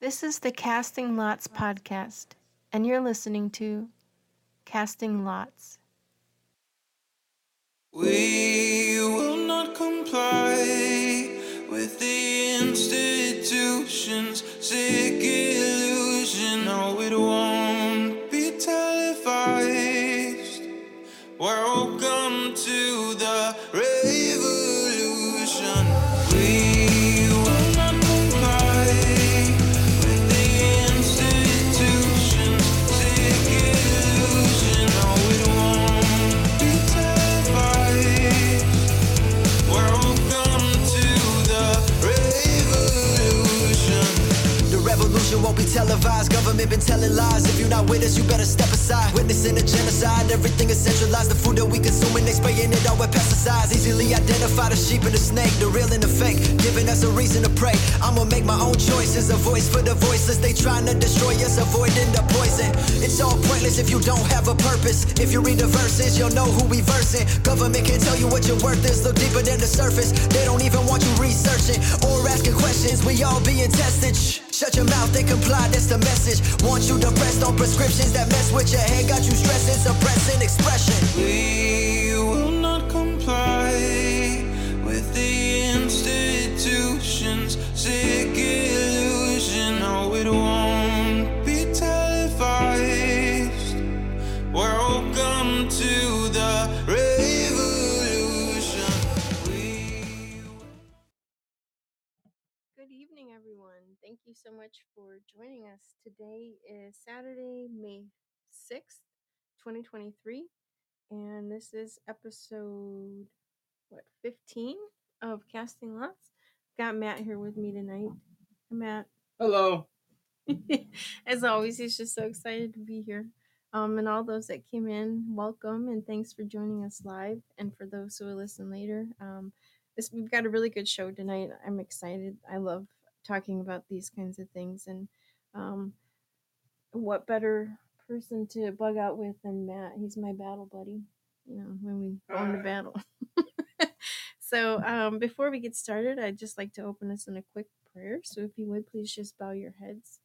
This is the Casting Lots podcast, and you're listening to Casting Lots. We will not comply with the institution's sick illusion. No, it won't be televised. Welcome to the won't be televised. Government been telling lies. If you're not with us, you better step aside. Witnessing a genocide, everything is centralized. The food that we consuming, they spraying it out with pesticides. Easily identify the sheep and the snake, the real and the fake. Giving us a reason to pray. I'ma make my own choices. A voice for the voiceless. They trying to destroy us, avoiding the poison. It's all pointless if you don't have a purpose. If you read the verses, you'll know who we versing. Government can tell you what your worth is. Look deeper than the surface. They don't even want you researching or asking questions. We all being tested. Shh. Shut your mouth and comply, that's the message. Want you depressed on prescriptions that mess with your head, got you stressing, suppressing expression. We will not comply with the institution's sick you so much for joining us. Today is Saturday, May 6th, 2023, and this is episode, what, 15 of Casting Lots. Got Matt here with me tonight. Hi, Matt. Hello. As always, he's just so excited to be here. Um, and all those that came in, welcome and thanks for joining us live. And for those who will listen later, um, this we've got a really good show tonight. I'm excited. I love talking about these kinds of things, and um, what better person to bug out with than Matt? He's my battle buddy. You know, when we go into battle. so um, before we get started, I'd just like to open us in a quick prayer. So if you would please just bow your heads.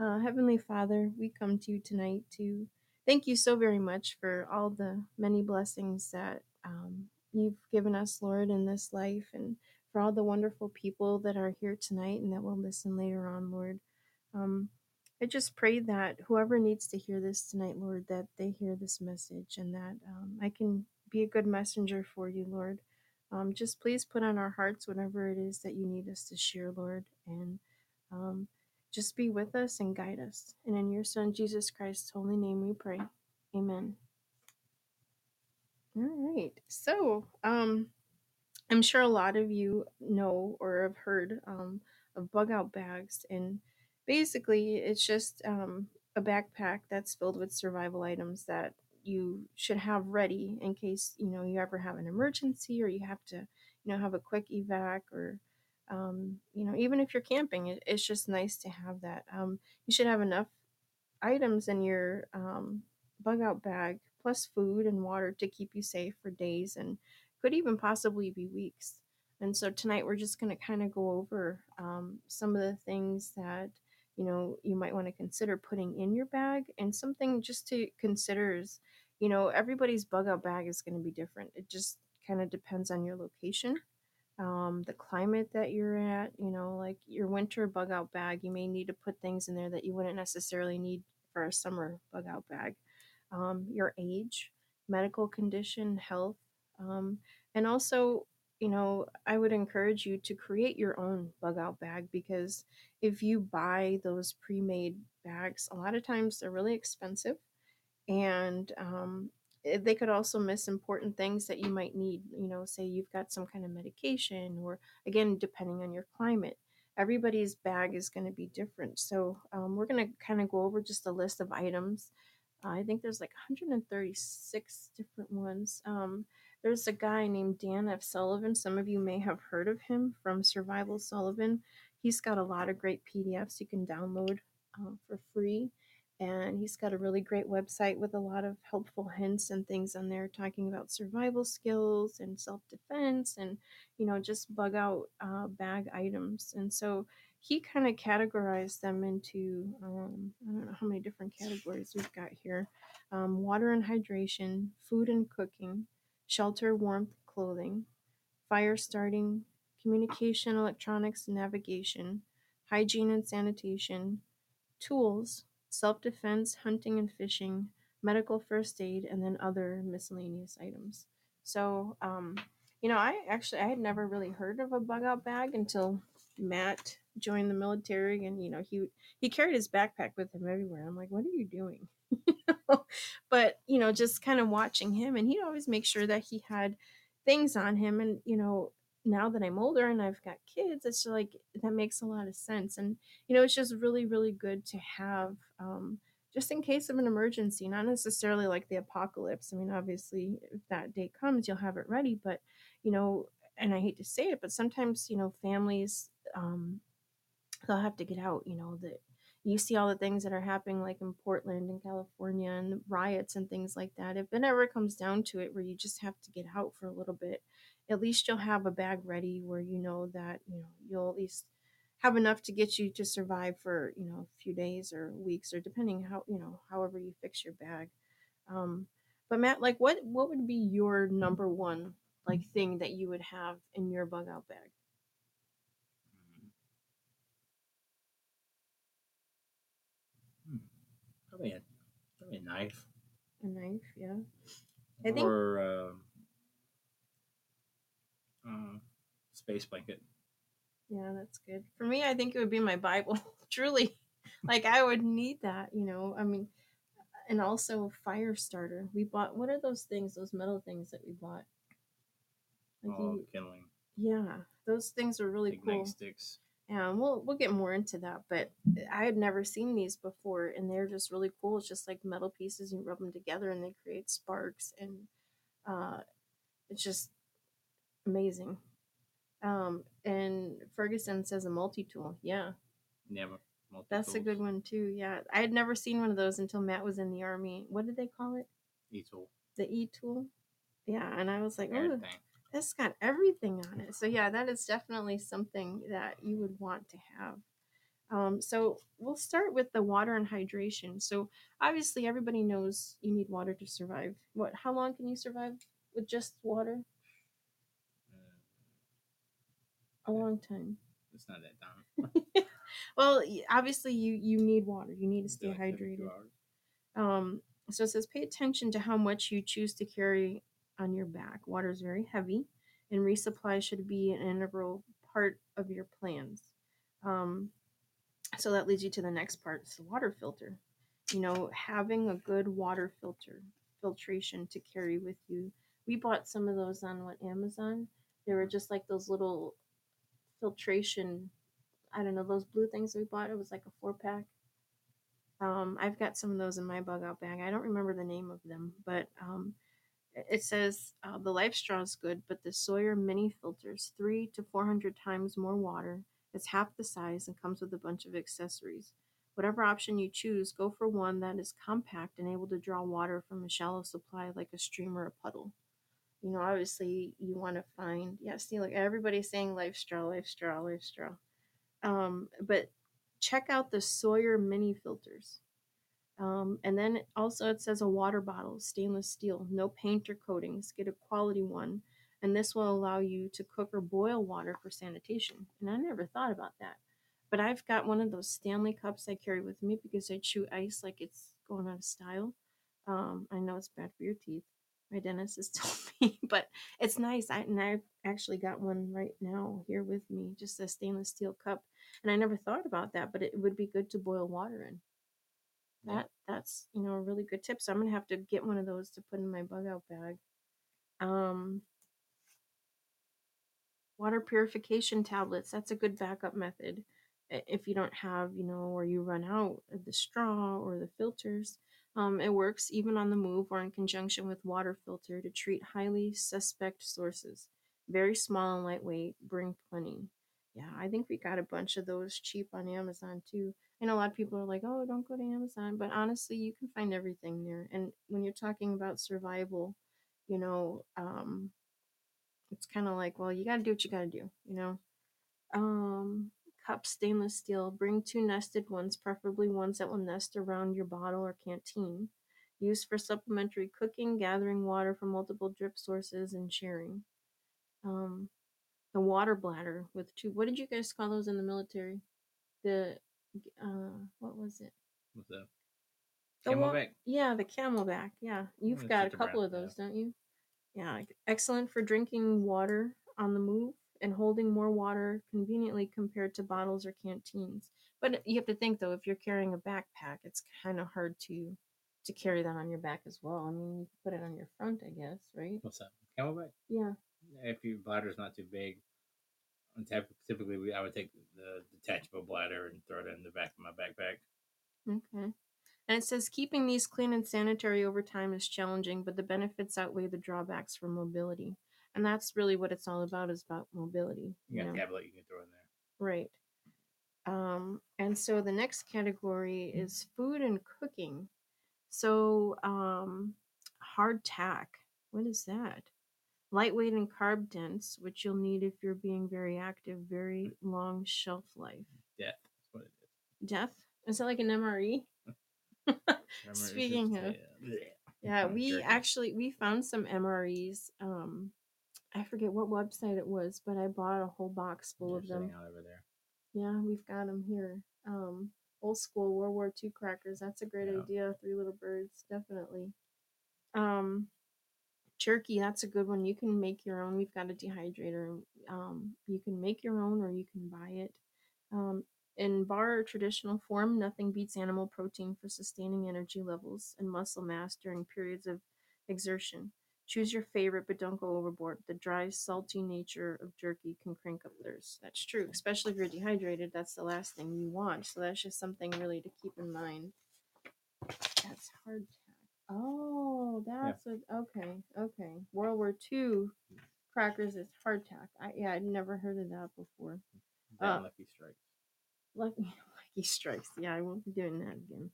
Uh, Heavenly Father, we come to you tonight to thank you so very much for all the many blessings that um, you've given us, Lord, in this life, and for all the wonderful people that are here tonight and that will listen later on, Lord. Um, I just pray that whoever needs to hear this tonight, Lord, that they hear this message and that um, I can be a good messenger for you, Lord. Um, just please put on our hearts whatever it is that you need us to share, Lord, and um, just be with us and guide us. And in your Son, Jesus Christ's holy name, we pray. Amen. All right. So, um, I'm sure a lot of you know or have heard um, of bug out bags. And basically, it's just um, a backpack that's filled with survival items that you should have ready in case you know you ever have an emergency or you have to you know have a quick evac or um, you know even if you're camping it, it's just nice to have that um, you should have enough items in your um, bug out bag plus food and water to keep you safe for days and could even possibly be weeks. And so tonight we're just going to kind of go over um, some of the things that you know you might want to consider putting in your bag. And something just to consider is you know everybody's bug out bag is going to be different. It just kind of depends on your location um, the climate that you're at you know like your winter bug out bag. You may need to put things in there that you wouldn't necessarily need for a summer bug out bag. Um, your age medical condition health um, and also you know i would encourage you to create your own bug out bag because if you buy those pre-made bags a lot of times they're really expensive and um, eh, they could also miss important things that you might need you know say you've got some kind of medication or again depending on your climate everybody's bag is going to be different. So um, we're going to kind of go over just a list of items. Uh, i think there's like 136 different ones. Um, there's a guy named dan f. Sullivan. Some of you may have heard of him from survival sullivan. He's got a lot of great pdfs you can download uh, for free and he's got a really great website with a lot of helpful hints and things on there talking about survival skills and self-defense and you know just bug out uh, bag items. And so he kind of categorized them into um, I don't know how many different categories we've got here um, water and hydration, food and cooking, shelter, warmth, clothing, fire starting, communication, electronics, navigation, hygiene and sanitation, tools, self defense, hunting and fishing, medical first aid, and then other miscellaneous items. So, um, you know, I actually I had never really heard of a bug out bag until Matt joined the military, and you know he he carried his backpack with him everywhere. I'm like, what are you doing? but you know, just kind of watching him, and he'd always make sure that he had things on him, and you know. Now that I'm older and I've got kids, it's like that makes a lot of sense. And you know, it's just really, really good to have um, just in case of an emergency, not necessarily like the apocalypse. I mean, obviously, if that day comes, you'll have it ready, but you know, and I hate to say it, but sometimes, you know, families, um, they'll have to get out, you know, that you see all the things that are happening like in Portland and California and riots and things like that. If it ever comes down to it where you just have to get out for a little bit, at least you'll have a bag ready where you know that, you know, you'll at least have enough to get you to survive for, you know, a few days or weeks or depending how, you know, however you fix your bag. Um, but Matt, like what what would be your number one like thing that you would have in your bug out bag? Probably a probably a knife A knife, yeah. I think or uh, uh, space blanket. Yeah, that's good. For me, I think it would be my Bible. Truly. Like I would need that, you know. I mean, and also a fire starter. We bought what are those things, those metal things that we bought? Like Oh, you, kindling, yeah, those things are really ignite cool. sticks. Yeah, and we'll we'll get more into that, but I had never seen these before, and they're just really cool. It's just like metal pieces, you rub them together, and they create sparks, and uh, it's just amazing. Um, and Ferguson says a multi tool. Yeah, Yeah, multi That's a good one too. Yeah, I had never seen one of those until Matt was in the army. What did they call it? E tool. The E tool. Yeah, and I was like, oh. That's got everything on it. So yeah, that is definitely something that you would want to have. Um, so we'll start with the water and hydration. So obviously, everybody knows you need water to survive. What? How long can you survive with just water? Uh, A long time. it's not that dumb. Well, obviously, you you need water. You need to stay like hydrated. Um, so it says pay attention to how much you choose to carry on your back. Water is very heavy, and resupply should be an integral part of your plans. Um, so that leads you to the next part: it's the water filter. You know, having a good water filter filtration to carry with you. We bought some of those on what Amazon. They were just like those little filtration. I don't know those blue things we bought. It was like a four pack. Um, I've got some of those in my bug out bag. I don't remember the name of them, but um, it says uh, the Life Straw is good, but the Sawyer Mini filters three to four hundred times more water. It's half the size and comes with a bunch of accessories. Whatever option you choose, go for one that is compact and able to draw water from a shallow supply like a stream or a puddle. You know, obviously you want to find yeah. See, like everybody's saying Life Straw, Life Straw, Life Straw. Um, but check out the Sawyer mini filters. Um, and then also it says a water bottle, stainless steel, no paint or coatings. Get a quality one, and this will allow you to cook or boil water for sanitation. And I never thought about that, but I've got one of those Stanley cups I carry with me because I chew ice like it's going out of style. Um, I know it's bad for your teeth. My dentist has told me, but it's nice. I and I've actually got one right now here with me, just a stainless steel cup and I never thought about that, but it would be good to boil water in. That that's you know a really good tip. So I'm gonna have to get one of those to put in my bug out bag. Um, water purification tablets. That's a good backup method. If you don't have, you know, or you run out of the straw or the filters, um, it works even on the move or in conjunction with water filter to treat highly suspect sources. Very small and lightweight, bring plenty. Yeah, I think we got a bunch of those cheap on Amazon too. Know a lot of people are like, oh, don't go to Amazon, but honestly, you can find everything there. And when you're talking about survival, you know, um, it's kind of like, well, you got to do what you got to do, you know. Um, Cup stainless steel. Bring two nested ones, preferably ones that will nest around your bottle or canteen. Used for supplementary cooking, gathering water from multiple drip sources, and sharing. Um, the water bladder with two. What did you guys call those in the military? The uh, what was it? What's that? The CamelBak. Yeah, the CamelBak. Yeah, you've got a couple of those, don't you? Yeah, excellent for drinking water on the move and holding more water conveniently compared to bottles or canteens. But you have to think though, if you're carrying a backpack, it's kind of hard to to carry that on your back as well. I mean, you can put it on your front, I guess, right? What's that? CamelBak. Yeah. If your bladder's not too big, typically we, I would take the detachable bladder and throw it in the back of my backpack. Okay. And it says keeping these clean and sanitary over time is challenging, but the benefits outweigh the drawbacks for mobility. And that's really what it's all about is about mobility. You got know? a tablet you can throw in there. Right. Um, and so the next category is food and cooking. So um, hard tack. What is that? Lightweight and carb dense, which you'll need if you're being very active, very long shelf life. Death. That's what it is. Death? Is that like an MRE? Speaking of-. Yeah, Oh, we jerky. actually we found some MREs. Um, I forget what website it was, but I bought a whole box full of them. out over there. Yeah, we've got them here. Um, old school World War II crackers. That's a great Yeah. idea. Three little birds, definitely. Um, jerky. That's a good one. You can make your own. We've got a dehydrator. Um, you can make your own, or you can buy it. Um, in bar traditional form, nothing beats animal protein for sustaining energy levels and muscle mass during periods of exertion. Choose your favorite, but don't go overboard. The dry, salty nature of jerky can crank up thirst. That's true, especially if you're dehydrated. That's the last thing you want. So that's just something really to keep in mind. That's hardtack. Oh, that's what. Okay, okay. World War II crackers is hardtack. I yeah, I'd never heard of that before. Down Uh, Lucky Strikes. Lucky, lucky strikes. Yeah, I won't be doing that again.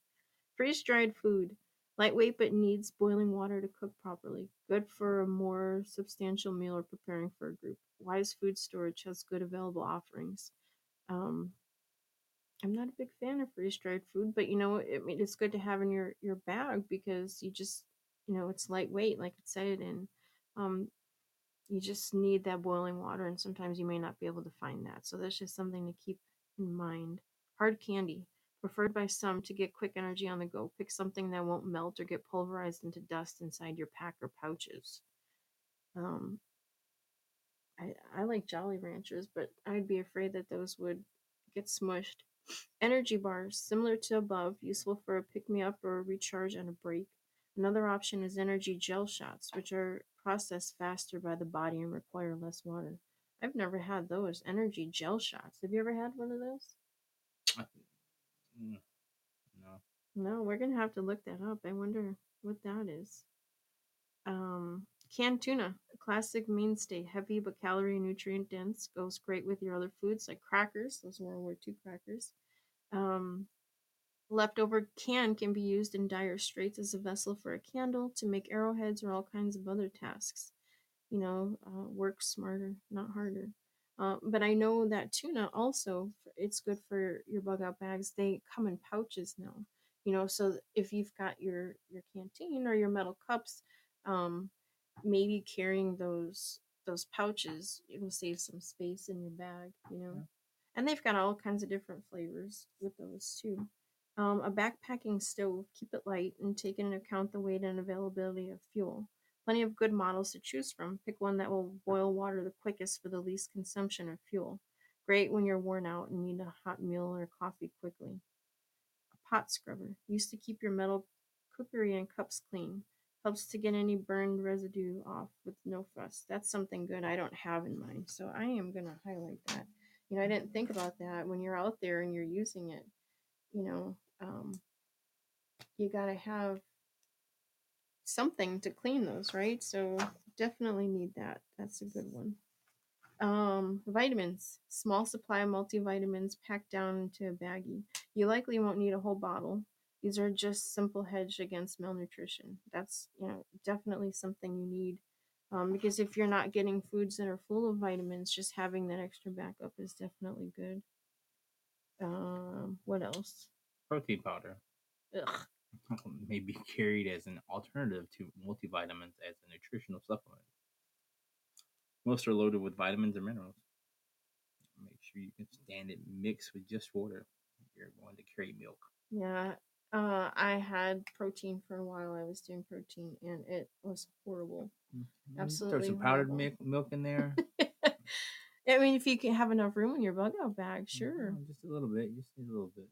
Freeze dried food. Lightweight but needs boiling water to cook properly. Good for a more substantial meal or preparing for a group. Wise Food Storage has good available offerings. Um, I'm not a big fan of freeze dried food, but you know, it, it's good to have in your, your bag because you just, you know, it's lightweight, like it said, and um, you just need that boiling water, and sometimes you may not be able to find that. So that's just something to keep in mind. Hard candy, preferred by some to get quick energy on the go. Pick something that won't melt or get pulverized into dust inside your pack or pouches. Um, I, I like Jolly Ranchers, but I'd be afraid that those would get smushed. Energy bars, similar to above, useful for a pick me up or a recharge and a break. Another option is energy gel shots, which are processed faster by the body and require less water. I've never had those energy gel shots. Have you ever had one of those? Mm. No. No, we're gonna have to look that up. I wonder what that is. Um, canned tuna, a classic mainstay, heavy but calorie nutrient dense, goes great with your other foods like crackers. Those World War II crackers. Um, leftover can can be used in dire straits as a vessel for a candle to make arrowheads or all kinds of other tasks. You know, uh, work smarter, not harder. Uh, but I know that tuna also, it's good for your bug out bags. They come in pouches now you know so if you've got your your canteen or your metal cups um maybe carrying those those pouches it'll save some space in your bag you know? Yeah. and they've got all kinds of different flavors with those too. Um, a backpacking stove keep it light and take into account the weight and availability of fuel. Plenty of good models to choose from. Pick one that will boil water the quickest for the least consumption of fuel. Great when you're worn out and need a hot meal or coffee quickly. A pot scrubber used to keep your metal cookery and cups clean helps to get any burned residue off with no fuss. That's something good i don't have in mine so i am going to highlight that. You know i didn't think about that when you're out there and you're using it you know um, you got to have something to clean those right? So definitely need that. That's a good one. Um, vitamins. Small supply of multivitamins packed down into a baggie. You likely won't need a whole bottle these are just simple hedge against malnutrition that's you know definitely something you need um, because if you're not getting foods that are full of vitamins just having that extra backup is definitely good Um, what else? Protein powder Ugh. may be carried as an alternative to multivitamins as a nutritional supplement. Most are loaded with vitamins and minerals. Make sure you can stand it mixed with just water. You're going to carry milk. Yeah. Uh, I had protein for a while. I was doing protein, and it was horrible. Mm, Throw Absolutely some powdered milk, milk in there. I mean, if you can have enough room in your bug out bag, sure. Mm, Just a little bit. Just need a little bit.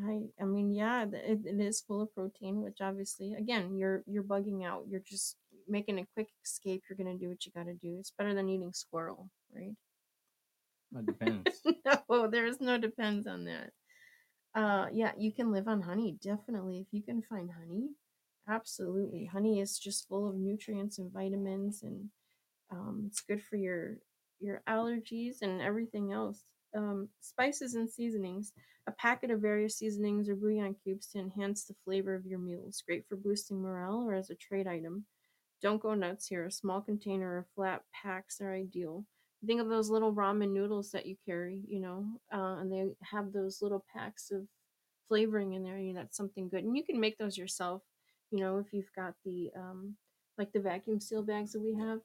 I I mean, yeah, it, it is full of protein, which obviously, again, you're you're bugging out. You're just making a quick escape. You're gonna do what you gotta do. It's better than eating squirrel, right? It depends. no, there's no depends on that. Uh, yeah, you can live on honey definitely if you can find honey. Absolutely, honey is just full of nutrients and vitamins, and um, it's good for your your allergies and everything else. Um, spices and seasonings. A packet of various seasonings or bouillon cubes to enhance the flavor of your meals. Great for boosting morale or as a trade item. Don't go nuts here. A small container or flat packs are ideal. Think of those little ramen noodles that you carry, you know, uh, and they have those little packs of flavoring in there. You know, that's something good, and you can make those yourself. You know, if you've got the um, like the vacuum seal bags that we have,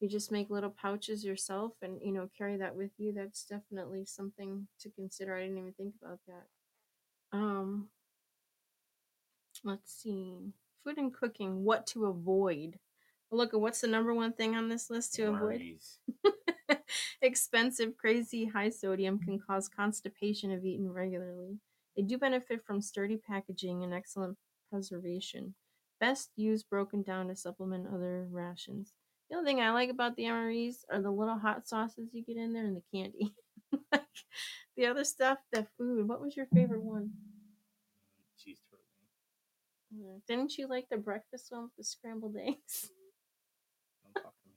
you just make little pouches yourself, and you know, carry that with you. That's definitely something to consider. I didn't even think about that. Um, let's see, food and cooking. What to avoid? Look at what's the number one thing on this list to avoid. Expensive, crazy, high sodium can cause constipation if eaten regularly. They do benefit from sturdy packaging and excellent preservation. Best used broken down to supplement other rations. The only thing I like about the MREs are the little hot sauces you get in there and the candy. like the other stuff, the food. What was your favorite one? Cheese turtle. Uh, Didn't you like the breakfast one with the scrambled eggs? Don't talk to me.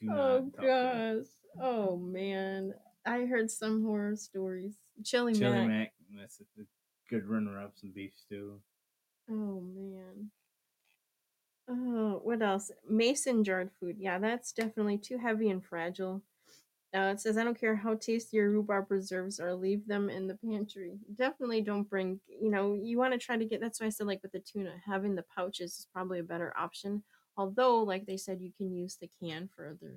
Do Oh talk to me. gosh. Oh man. I heard some horror stories. Chili, Chili Mac. mac. That's a good runner up. Some beef stew. Oh man. Oh, what else? Mason jarred food. Yeah, that's definitely too heavy and fragile. Uh, it says, I don't care how tasty your rhubarb preserves are, leave them in the pantry. Definitely don't bring, you know, you want to try to get, that's why I said, like with the tuna, having the pouches is probably a better option. Although, like they said, you can use the can for other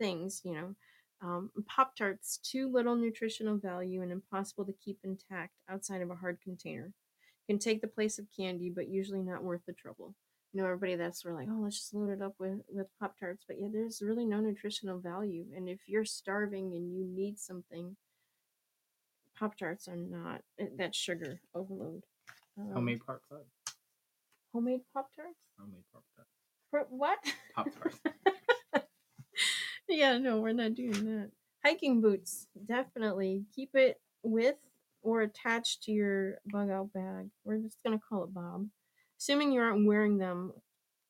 things, you know. Um, Pop Tarts, too little nutritional value and impossible to keep intact outside of a hard container. Can take the place of candy, but usually not worth the trouble. You know, everybody that's sort of like, oh, let's just load it up with with Pop Tarts, but yeah, there's really no nutritional value. And if you're starving and you need something, Pop Tarts are not. that sugar overload. Um, Homemade pop tart. homemade Pop Tarts. Homemade pop tart. For what? Pop tarts. yeah, no, we're not doing that. Hiking boots, definitely keep it with or attached to your bug out bag. We're just gonna call it Bob. Assuming you aren't wearing them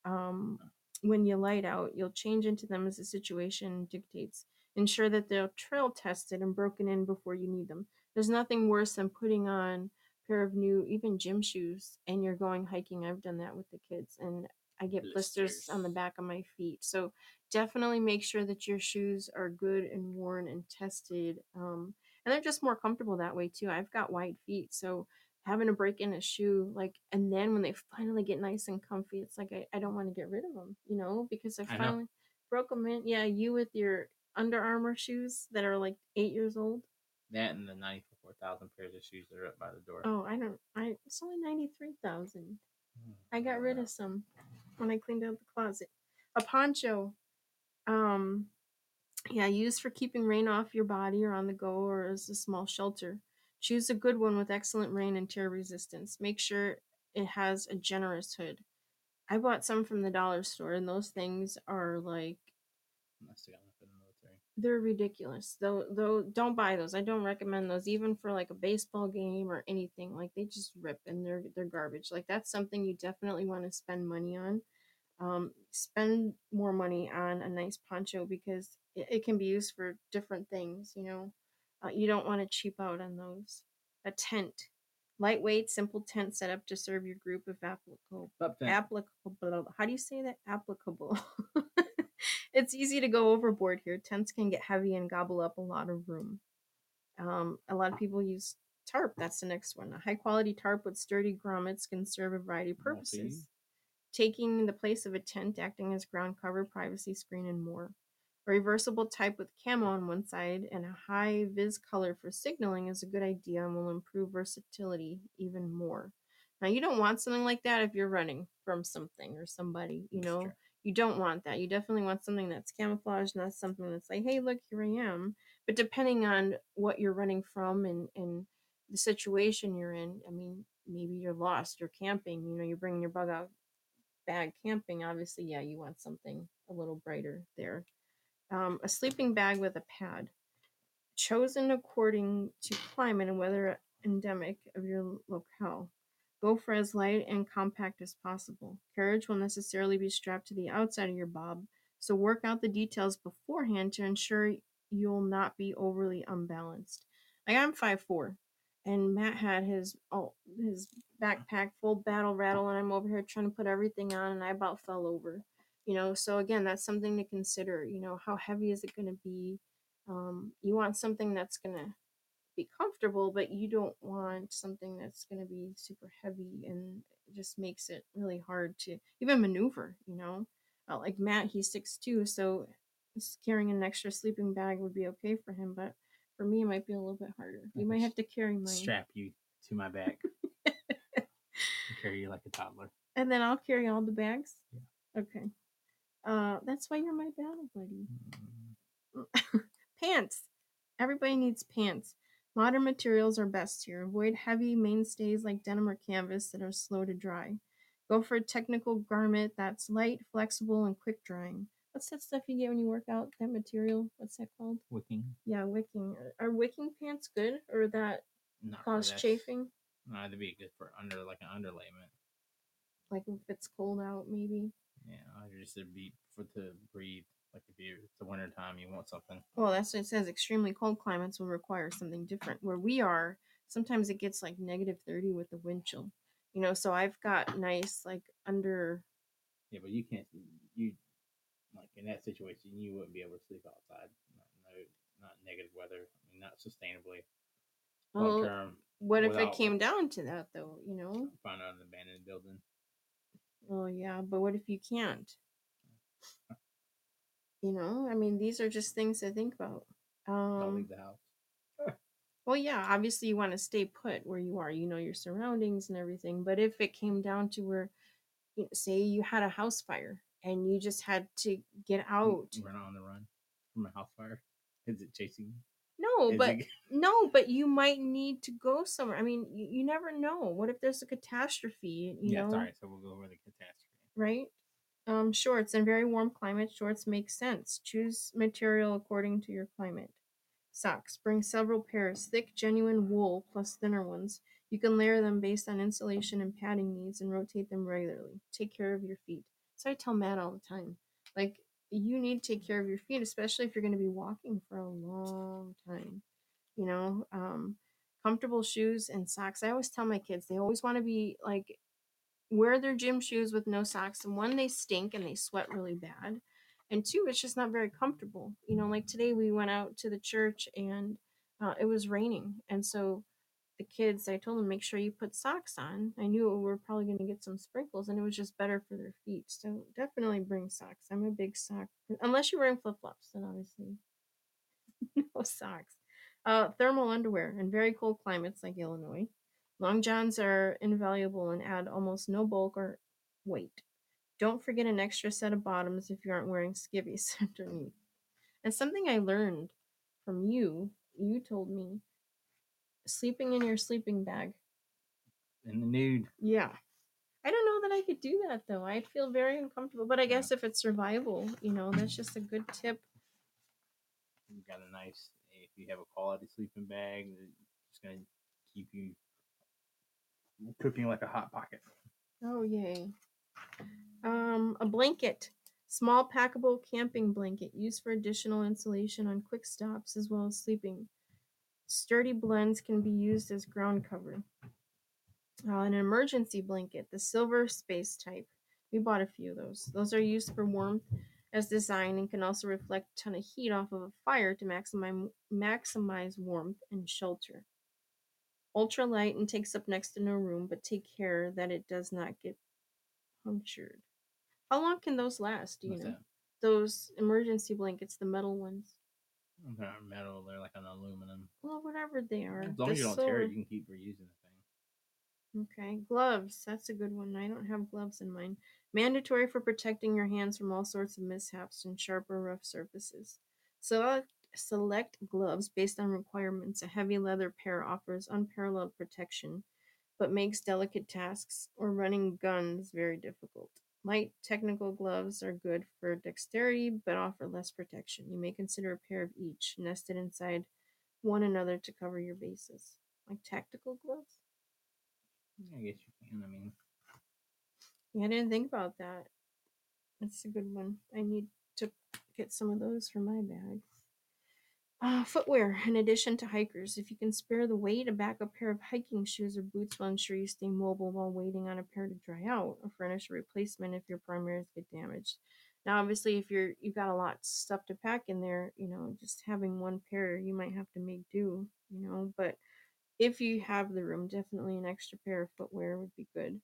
um, when you light out, you'll change into them as the situation dictates. Ensure that they're trail tested and broken in before you need them. There's nothing worse than putting on a pair of new, even gym shoes, and you're going hiking. I've done that with the kids, and I get blisters on the back of my feet. So definitely make sure that your shoes are good and worn and tested. Um, and they're just more comfortable that way too. I've got wide feet, so having to break in a shoe, like, and then when they finally get nice and comfy, it's like I, I don't want to get rid of them, you know, because I I finally broke them in. Yeah, you with your Under Armour shoes that are like eight years old. That and the 94,000 pairs of shoes that are up by the door. Oh, I don't. I it's only ninety three thousand. Hmm. I got rid of some when I cleaned out the closet. A poncho. Um yeah, used for keeping rain off your body or on the go or as a small shelter. Choose a good one with excellent rain and tear resistance. Make sure it has a generous hood. I bought some from the dollar store and those things are like they're ridiculous. Though though don't buy those. I don't recommend those even for like a baseball game or anything. Like they just rip and they're they're garbage. Like that's something you definitely want to spend money on. Um, spend more money on a nice poncho because it, it can be used for different things. You know, uh, you don't want to cheap out on those. A tent, lightweight, simple tent set up to serve your group if applicable then. applicable. How do you say that? Applicable. it's easy to go overboard here. Tents can get heavy and gobble up a lot of room. Um, a lot of people use tarp. That's the next one. A high quality tarp with sturdy grommets can serve a variety of purposes, taking the place of a tent, acting as ground cover, privacy screen, and more. A reversible type with camo on one side and a high vis color for signaling is a good idea and will improve versatility even more. Now, you don't want something like that if you're running from something or somebody, you know. true. You don't want that. You definitely want something that's camouflaged, not something that's like, hey, look, here I am. But depending on what you're running from and, and the situation you're in, I mean, maybe you're lost, you're camping, you know, you're bringing your bug out bag camping. Obviously, yeah, you want something a little brighter there. Um, a sleeping bag with a pad chosen according to climate and weather endemic of your locale. Go for as light and compact as possible. Carriage will necessarily be strapped to the outside of your bob, so work out the details beforehand to ensure you'll not be overly unbalanced. Like I'm 5'4", and Matt had his oh, his backpack full battle rattle, and I'm over here trying to put everything on, and I about fell over. You know, so again, that's something to consider. You know, how heavy is it going to be? Um, you want something that's going to be comfortable, but you don't want something that's going to be super heavy and it just makes it really hard to even maneuver, you know? Uh, like Matt, he's six 6'2, so carrying an extra sleeping bag would be okay for him, but for me, it might be a little bit harder. You might have to carry my Strap you to my back. carry you like a toddler. And then I'll carry all the bags? Okay. Uh, that's why you're my battle buddy. Mm, pants. Everybody needs pants. Modern materials are best here. Avoid heavy mainstays like denim or canvas that are slow to dry. Go for a technical garment that's light, flexible, and quick drying. What's that stuff you get when you work out? That material? What's that called? Wicking. Yeah, wicking. Are wicking pants good or that Not cause chafing? No, that'd be good for under like an underlayment. Like if it's cold out, maybe? Yeah, or just to be for to breathe. Like if you it's the winter time, you want something. Well, that's what it says. Extremely cold climates will require something different. Where we are, sometimes it gets like negative 30 with the wind chill. You know, so I've got nice, like under, Yeah, but you can't. You like in that situation, you wouldn't be able to sleep outside. Not, no, not negative weather. I mean, not sustainably. Long well, what if it came down to that though, you know? find out an abandoned building. Well, yeah, but what if you can't? You know, I mean, these are just things to think about. Don't Um, leave the house. Well, yeah, obviously you want to stay put where you are. You know your surroundings and everything. But if it came down to where, you know, say you had a house fire and you just had to get out, Run on the run from a house fire. Is it chasing you? no, Is but it- no, but you might need to go somewhere. I mean, you, you never know. What if there's a catastrophe? You yeah, know, sorry. So we'll go over the catastrophe. right? Um, shorts in very warm climate, shorts make sense. Choose material according to your climate. Socks. Bring several pairs, thick, genuine wool plus thinner ones. You can layer them based on insulation and padding needs and rotate them regularly. Take care of your feet. So I tell Matt all the time, like you need to take care of your feet, especially if you're going to be walking for a long time. You know, um, comfortable shoes and socks. I always tell my kids they always want to be like wear their gym shoes with no socks and one they stink and they sweat really bad and two it's just not very comfortable you know like today we went out to the church and uh, it was raining and so the kids i told them make sure you put socks on. I knew we were probably going to get some sprinkles and it was just better for their feet so definitely bring socks. I'm a big sock unless you're wearing flip-flops then obviously no socks. Uh, thermal underwear in very cold climates like illinois Long johns are invaluable and add almost no bulk or weight. Don't forget an extra set of bottoms if you aren't wearing skivvies underneath. And something I learned from you, you told me, sleeping in your sleeping bag. In the nude. Yeah. I don't know that I could do that though. I'd feel very uncomfortable. But I Yeah. guess if it's survival, you know, that's just a good tip. You got a nice. If you have a quality sleeping bag, it's gonna keep you cooking like a hot pocket. Oh yay. Um, a blanket. Small packable camping blanket used for additional insulation on quick stops as well as sleeping. Sturdy blends can be used as ground cover. Uh, an emergency blanket, the silver space type. We bought a few of those. Those are used for warmth as designed and can also reflect a ton of heat off of a fire to maximize maximize warmth and shelter. Ultra light and takes up next to no room, but take care that it does not get punctured. How long can those last? Do you What's know? that? Those emergency blankets, the metal ones. They're not metal. They're like an aluminum. Well, whatever they are. As long as you don't tear it, you can keep reusing the thing. Okay, gloves. That's a good one. I don't have gloves in mine. Mandatory for protecting your hands from all sorts of mishaps and sharp or rough surfaces. Select, uh, select gloves based on requirements. A heavy leather pair offers unparalleled protection, but makes delicate tasks or running guns very difficult. Light technical gloves are good for dexterity, but offer less protection. You may consider a pair of each nested inside one another to cover your bases. Like tactical gloves? I guess you can. I mean, Yeah, I didn't think about that. That's a good one. I need to get some of those for my bag. Uh, footwear, in addition to hikers, if you can spare the weight, a backup pair of hiking shoes or boots will ensure you stay mobile while waiting on a pair to dry out, or furnish a replacement if your primaries get damaged. Now, obviously, if you're you've got a lot of stuff to pack in there, you know, just having one pair, you might have to make do, you know. But if you have the room, definitely an extra pair of footwear would be good.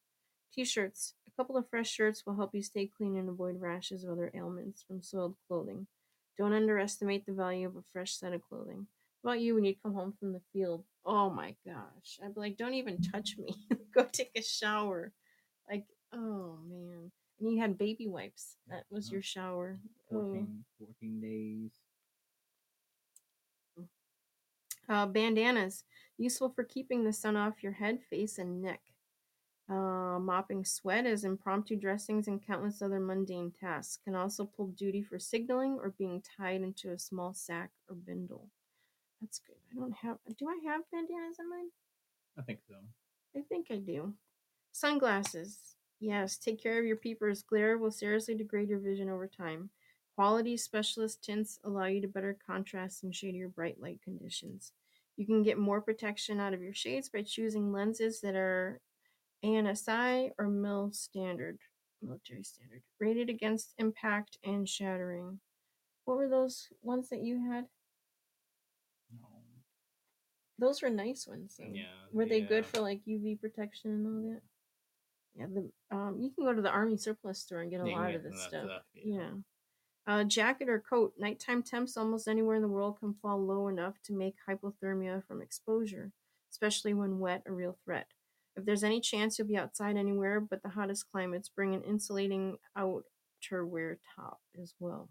T-shirts. A couple of fresh shirts will help you stay clean and avoid rashes or other ailments from soiled clothing. Don't underestimate the value of a fresh set of clothing. What about you when you come home from the field? Oh my gosh. I'd be like, don't even touch me. Go take a shower. Like, oh man. And you had baby wipes. That was Mhm. your shower. Oh. 14, 14 days. Uh, bandanas, useful for keeping the sun off your head, face, and neck. Uh, mopping sweat as impromptu dressings and countless other mundane tasks can also pull duty for signaling or being tied into a small sack or bindle. That's good. I don't have. Do I have bandanas in mine? I think so. I think I do. Sunglasses. Yes, take care of your peepers. Glare will seriously degrade your vision over time. Quality specialist tints allow you to better contrast in shadier bright light conditions. You can get more protection out of your shades by choosing lenses that are ANSI or MIL standard, military standard, rated against impact and shattering. What were those ones that you had? No. Those were nice ones. Though. Yeah. Were they yeah. good for like UV protection and all that? Yeah, the um, you can go to the army surplus store and get a Yeah, lot get of this of stuff. that Yeah. Uh, jacket or coat. Nighttime temps almost anywhere in the world can fall low enough to make hypothermia from exposure, especially when wet a real threat. If there's any chance you'll be outside anywhere but the hottest climates, bring an insulating outerwear top as well.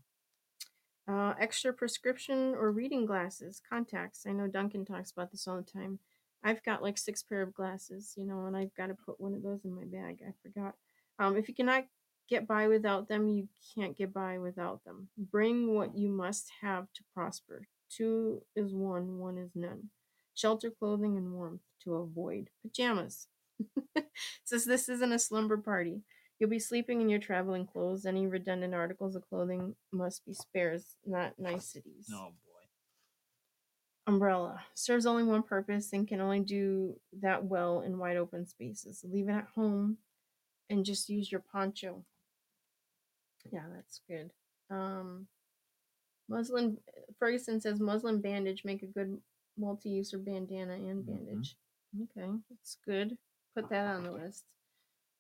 Uh, extra prescription or reading glasses, contacts. I know Duncan talks about this all the time. I've got like six pair of glasses, you know, and I've got to put one of those in my bag. I forgot. Um, if you cannot get by without them, you can't get by without them. Bring what you must have to prosper. Two is one, one is none. Shelter, clothing, and warmth to avoid. Pajamas. Says this isn't a slumber party. You'll be sleeping in your traveling clothes. Any redundant articles of clothing must be spares, not niceties. Oh boy. Umbrella serves only one purpose and can only do that well in wide open spaces. Leave it at home and just use your poncho. Yeah, that's good. Um, muslin Ferguson says muslin bandage make a good multi-use or bandana and Mhm. bandage. Okay, that's good. Put that on the list.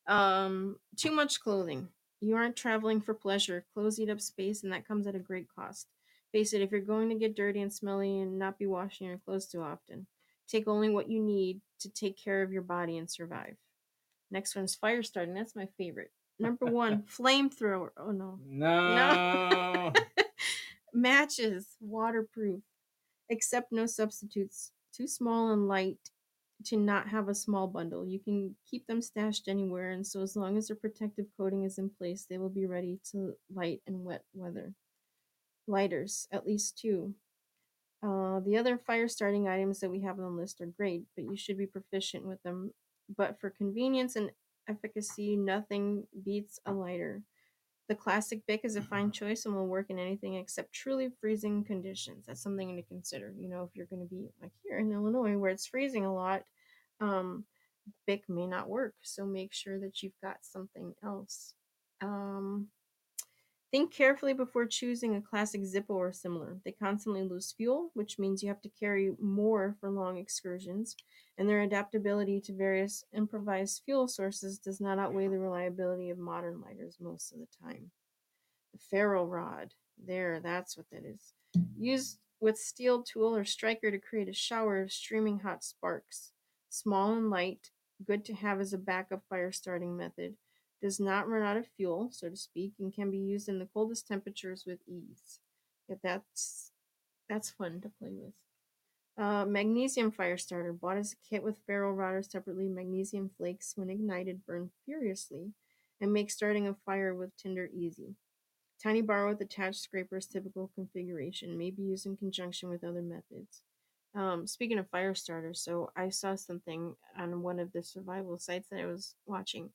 Um, too much clothing. You aren't traveling for pleasure. Clothes eat up space, and that comes at a great cost. Face it, if you're going to get dirty and smelly and not be washing your clothes too often, take only what you need to take care of your body and survive. Next one's fire starting. That's my favorite. Number one, flamethrower. Oh no. No. Matches, waterproof, except no substitutes. Too small and light to not have a small bundle. You can keep them stashed anywhere, and so as long as their protective coating is in place, they will be ready to light in wet weather. Lighters, at least two. Uh, the other fire starting items that we have on the list are great, but you should be proficient with them. But for convenience and efficacy, nothing beats a lighter. The classic Bic is a fine choice and will work in anything except truly freezing conditions. That's something to consider. You know, if you're going to be like here in Illinois where it's freezing a lot, um, Bic may not work. So make sure that you've got something else. Um, Think carefully before choosing a classic Zippo or similar. They constantly lose fuel, which means you have to carry more for long excursions, and their adaptability to various improvised fuel sources does not outweigh the reliability of modern lighters most of the time. The ferro rod, there, that's what that is. Used with steel tool or striker to create a shower of streaming hot sparks. Small and light, good to have as a backup fire starting method. Does not run out of fuel, so to speak, and can be used in the coldest temperatures with ease. Yeah, that's that's fun to play with. Uh, magnesium fire starter bought as a kit with ferro rod separately. Magnesium flakes, when ignited, burn furiously and make starting a fire with tinder easy. Tiny bar with attached scraper is typical configuration. May be used in conjunction with other methods. Um, speaking of fire starters, so I saw something on one of the survival sites that I was watching.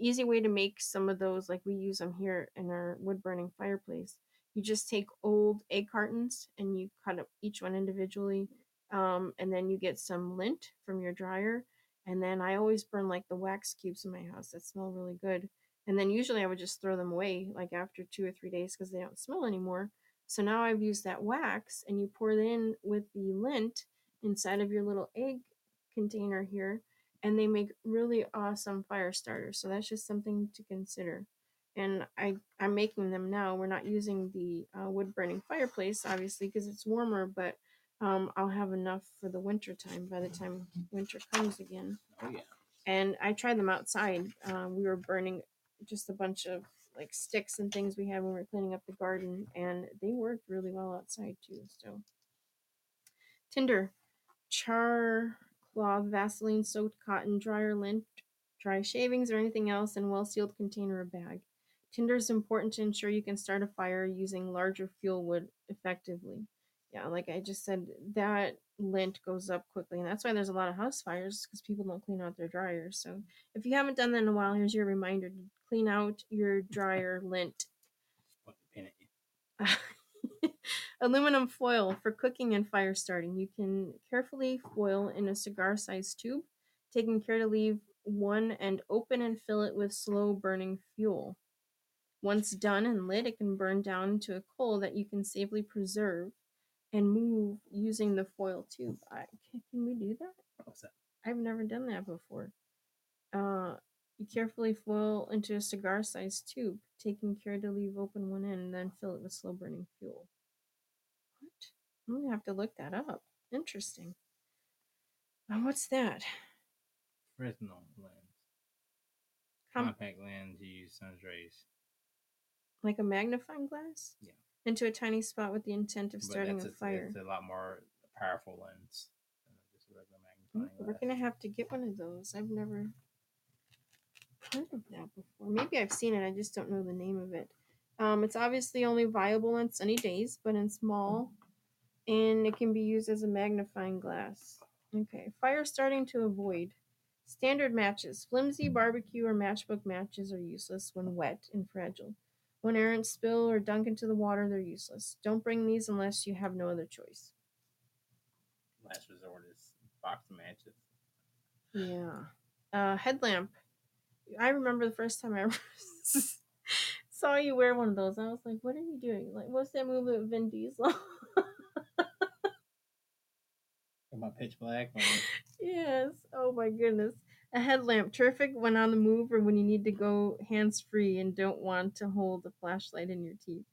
Easy way to make some of those, like we use them here in our wood burning fireplace. You just take old egg cartons and you cut up each one individually, um, and then you get some lint from your dryer. And then I always burn like the wax cubes in my house that smell really good. And then usually I would just throw them away like after two or three days because they don't smell anymore. So now I've used that wax and you pour it in with the lint inside of your little egg container here and they make really awesome fire starters. So that's just something to consider. And I, I'm making them now. We're not using the uh, wood burning fireplace, obviously, because it's warmer, but um, I'll have enough for the winter time by the time winter comes again Oh yeah. and I tried them outside. Uh, we were burning just a bunch of like sticks and things we had when we were cleaning up the garden, and they worked really well outside too. So, tinder, char cloth, Vaseline soaked cotton, dryer lint, dry shavings, or anything else in a well sealed container or bag. Tinder is important to ensure you can start a fire using larger fuel wood effectively. Yeah, like I just said, that lint goes up quickly, and that's why there's a lot of house fires because people don't clean out their dryers. So if you haven't done that in a while, here's your reminder to clean out your dryer lint. Put the pin at you. Aluminum foil for cooking and fire starting. You can carefully foil in a cigar sized tube, taking care to leave one end open and fill it with slow burning fuel. Once done and lit, it can burn down to a coal that you can safely preserve and move using the foil tube. I, can, can we do that? That? I've never done that before. Uh, you carefully foil into a cigar sized tube, taking care to leave open one end and then fill it with slow burning fuel. I'm gonna have to look that up. Interesting. Uh, what's that? Fresnel lens. Com- Compact lens. You use sun's rays. like a magnifying glass? Yeah. Into a tiny spot with the intent of But starting that's a fire. It's a lot more powerful lens than just a regular Mm, magnifying We're glass. gonna have to get one of those. I've never heard of that before. Maybe I've seen it. I just don't know the name of it. Um, it's obviously only viable on sunny days, but in small, and it can be used as a magnifying glass. Okay, fire starting to avoid. Standard matches. Flimsy barbecue or matchbook matches are useless when wet and fragile. When errant spill or dunk into the water, they're useless. Don't bring these unless you have no other choice. Last resort is box matches. Yeah. Uh, headlamp. I remember the first time I ever saw you wear one of those. I was like, "What are you doing? Like, what's that movie with Vin Diesel?" About pitch black. Yes. Oh my goodness. A headlamp, terrific when on the move or when you need to go hands free and don't want to hold a flashlight in your teeth.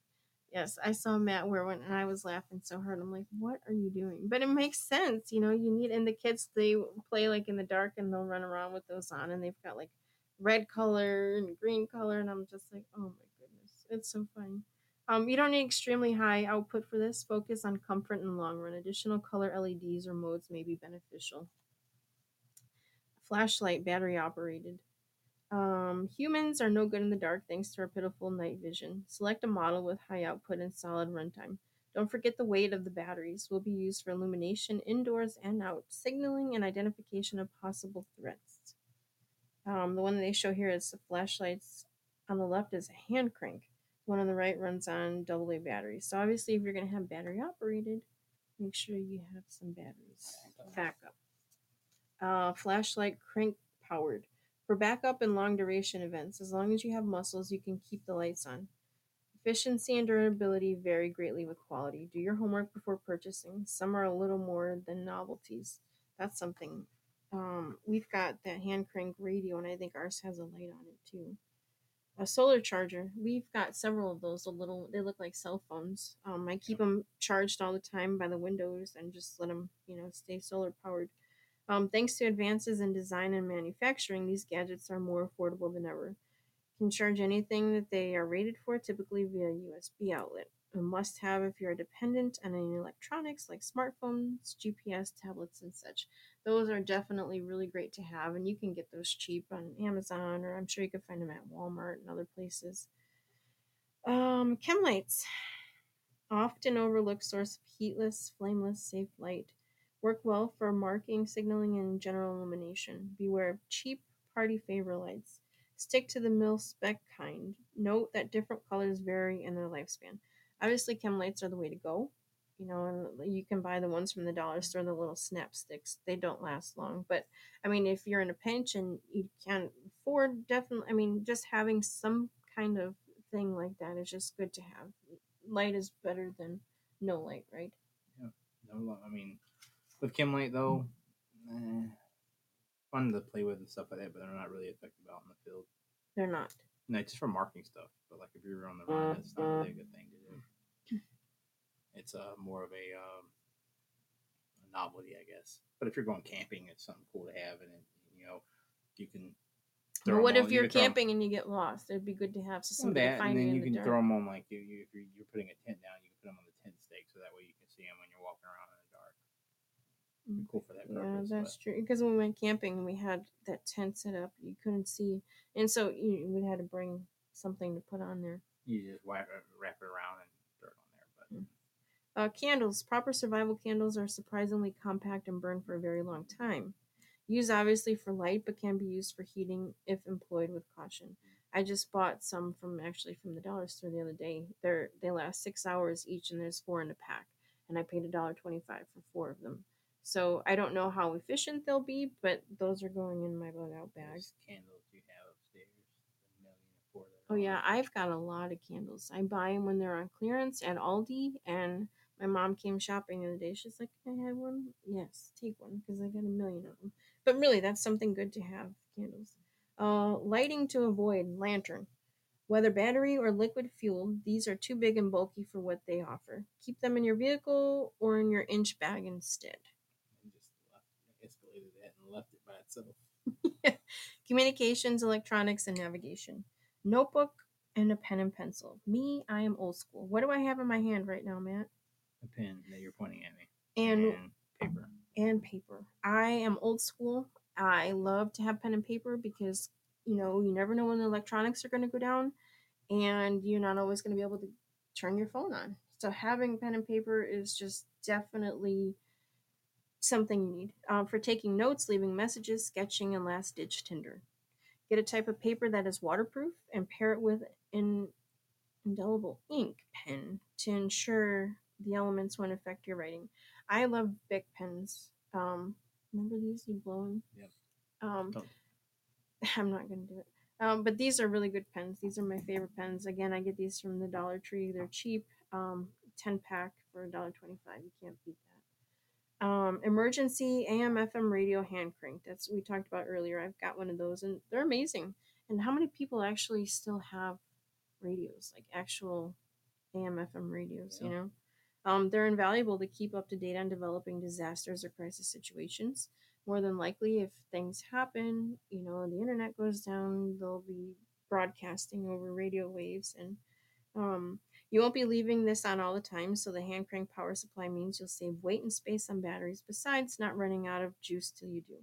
Yes, I saw Matt wear one and I was laughing so hard. I'm like, what are you doing? But it makes sense, you know. You need, and the kids they play like in the dark and they'll run around with those on, and they've got like red color and green color, and I'm just like, oh my goodness, it's so funny. Um, you don't need extremely high output for this. Focus on comfort and long run. Additional color LEDs or modes may be beneficial. Flashlight, battery operated. Um, humans are no good in the dark thanks to our pitiful night vision. Select a model with high output and solid runtime. Don't forget the weight of the batteries will be used for illumination indoors and out, signaling and identification of possible threats. Um, the one they show here is the flashlights on the left is a hand crank. One on the right runs on AA batteries. So obviously, if you're going to have battery operated, make sure you have some batteries backup. Uh, flashlight crank powered for backup and long duration events. As long as you have muscles, you can keep the lights on. Efficiency and durability vary greatly with quality. Do your homework before purchasing. Some are a little more than novelties. That's something. Um, we've got that hand crank radio, and I think ours has a light on it too. A solar charger. We've got several of those. A little. They look like cell phones. Um, I keep them charged all the time by the windows and just let them, you know, stay solar powered. Um, thanks to advances in design and manufacturing, these gadgets are more affordable than ever can charge anything that they are rated for, typically via USB outlet. A must have if you're dependent on any electronics like smartphones, GPS, tablets, and such. Those are definitely really great to have, and you can get those cheap on Amazon, or I'm sure you can find them at Walmart and other places. Um, chem lights, often overlooked source of heatless, flameless, safe light. Work well for marking, signaling, and general illumination. Beware of cheap party favor lights. Stick to the mil spec kind. Note that different colors vary in their lifespan. Obviously, chem lights are the way to go. You know, and you can buy the ones from the dollar store, the little snap sticks. They don't last long. But I mean, if you're in a pinch and you can't afford, definitely, I mean, just having some kind of thing like that is just good to have. Light is better than no light, right? yeah No, I mean, with chem Light though, eh, fun to play with and stuff like that, but they're not really effective out in the field. They're not. No, just for marking stuff. But like if you're on the run, it's not really a good thing. It's uh, more of a, um, a novelty, I guess. But if you're going camping, it's something cool to have, and it, you know, you can. throw what on- if you you're 'em- camping and you get lost? It'd be good to have so Some somebody that, find and then you you can dark. throw them on like you, you if you're, you're putting a tent down, you can put them on the tent stake, so that way you can see them when you're walking around in the dark. Mm. Cool for that Yeah, purpose. that's but true. Because when we went camping, and we had that tent set up. You couldn't see, and so you we had to bring something to put on there. you just wrap, wrap it around and throw it on there. But Mm. Uh, candles. Proper survival candles are surprisingly compact and burn for a very long time. Used obviously for light, but can be used for heating if employed with caution. I just bought some from actually from the dollar store the other day. They're they last six hours each, and there's four in a pack. And I paid a dollar twenty-five for four of them. So I don't know how efficient they'll be, but those are going in my bug out bag. those candles you have upstairs, the million and four that Oh yeah, I've got a lot of candles. I buy them when they're on clearance at Aldi, and my mom came shopping the other day. She's like, I had one?" Yes, take one because I got a million of them. But really, that's something good to have candles. Uh, lighting to avoid lantern. Whether battery or liquid fueled, these are too big and bulky for what they offer. Keep them in your vehicle or in your inch bag instead. and just left, escalated that and left it by itself. Communications, electronics, and navigation. Notebook and a pen and pencil. Me, I am old school. What do I have in my hand right now, Matt? The pen that you're pointing at me And paper. and paper. I am old school. I love to have pen and paper because you know you never know when the electronics are going to go down, and you're not always going to be able to turn your phone on. So having pen and paper is just definitely something you need um, for taking notes, leaving messages, sketching, and last ditch Tinder. Get a type of paper that is waterproof and pair it with an indelible ink pen to ensure the elements won't affect your writing. I love Bic pens. Um, remember these? You blow them. Yep. Um, Don't. I'm not gonna do it. Um, but these are really good pens. These are my favorite pens. Again, I get these from the Dollar Tree. They're cheap. Um, ten pack for $1.25. You can't beat that. Um, emergency AM FM radio hand crank. That's we talked about earlier. I've got one of those, and they're amazing. And how many people actually still have radios, like actual AM FM radios? You know, um, they're invaluable to keep up to date on developing disasters or crisis situations. More than likely, if things happen, you know, the internet goes down, they'll be broadcasting over radio waves, and um, you won't be leaving this on all the time. So the hand crank power supply means you'll save weight and space on batteries. Besides, not running out of juice till you do.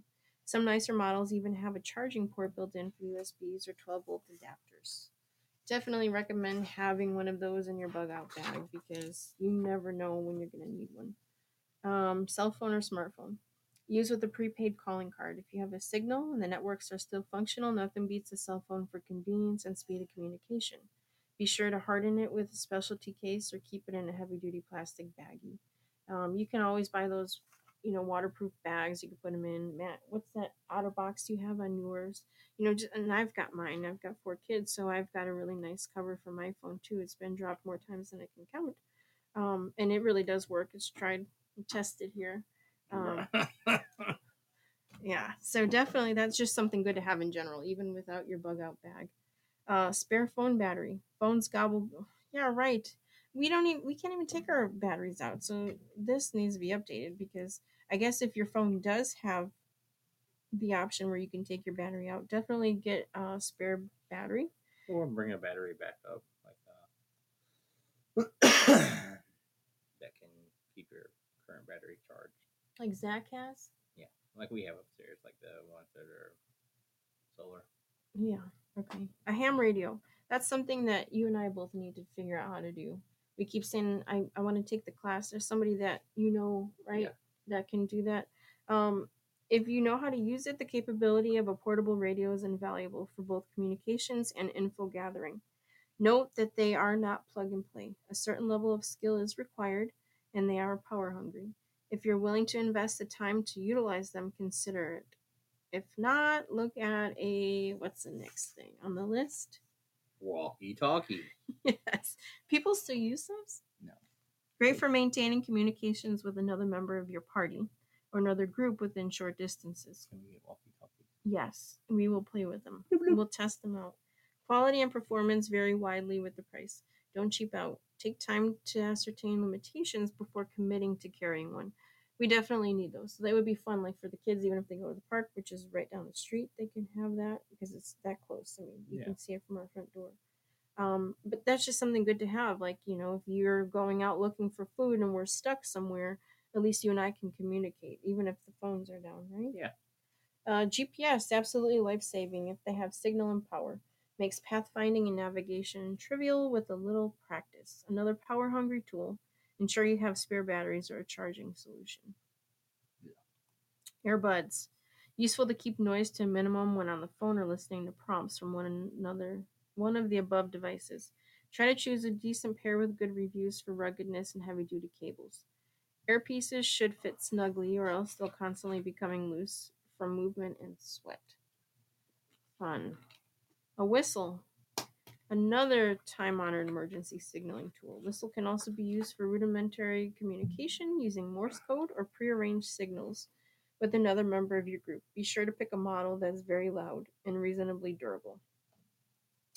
Some nicer models even have a charging port built in for USBs or 12 volt adapters. Definitely recommend having one of those in your bug out bag because you never know when you're going to need one. Um, cell phone or smartphone. Use with a prepaid calling card. If you have a signal and the networks are still functional, nothing beats a cell phone for convenience and speed of communication. Be sure to harden it with a specialty case or keep it in a heavy duty plastic baggie. Um, you can always buy those you know waterproof bags you can put them in. Matt, what's that OtterBox you have on yours? You know, just, and I've got mine. I've got four kids, so I've got a really nice cover for my phone too. It's been dropped more times than I can count, um, and it really does work. It's tried and tested here. Um, yeah, so definitely that's just something good to have in general, even without your bug out bag. Uh, spare phone battery. Phones gobble. Yeah, right. We don't even we can't even take our batteries out. So this needs to be updated because I guess if your phone does have the option where you can take your battery out, definitely get a spare battery. or bring a battery back up, like uh, that can keep your current battery charged. Like Zach has. Yeah, like we have upstairs, like the ones that are solar. Yeah. Okay. A ham radio. That's something that you and I both need to figure out how to do. We keep saying I, I want to take the class. There's somebody that you know, right, Yeah. That can do that. Um, if you know how to use it, the capability of a portable radio is invaluable for both communications and info gathering. Note that they are not plug and play. A certain level of skill is required, and they are power hungry. If you're willing to invest the time to utilize them, consider it. If not, look at a what's the next thing on the list? Walkie talkie. yes. People still use those? No. Great for maintaining communications with another member of your party or another group within short distances. Can we get walkie talkies? Yes, we will play with them. We'll test them out. Quality and performance vary widely with the price. Don't cheap out. Take time to ascertain limitations before committing to carrying one. We definitely need those. So they would be fun, like for the kids, even if they go to the park, which is right down the street, they can have that because it's that close. I mean, you Yeah. can see it from our front door. Um, but that's just something good to have. Like, you know, if you're going out looking for food and we're stuck somewhere, at least you and I can communicate, even if the phones are down, right? Yeah. Uh, GPS, absolutely life saving if they have signal and power. Makes pathfinding and navigation trivial with a little practice. Another power hungry tool. Ensure you have spare batteries or a charging solution. Earbuds. Useful to keep noise to a minimum when on the phone or listening to prompts from one another, one of the above devices. Try to choose a decent pair with good reviews for ruggedness and heavy duty cables. Earpieces should fit snugly or else they'll constantly be coming loose from movement and sweat. Fun. A whistle. Another time honored emergency signaling tool. Whistle can also be used for rudimentary communication using Morse code or prearranged signals with another member of your group. Be sure to pick a model that's very loud and reasonably durable.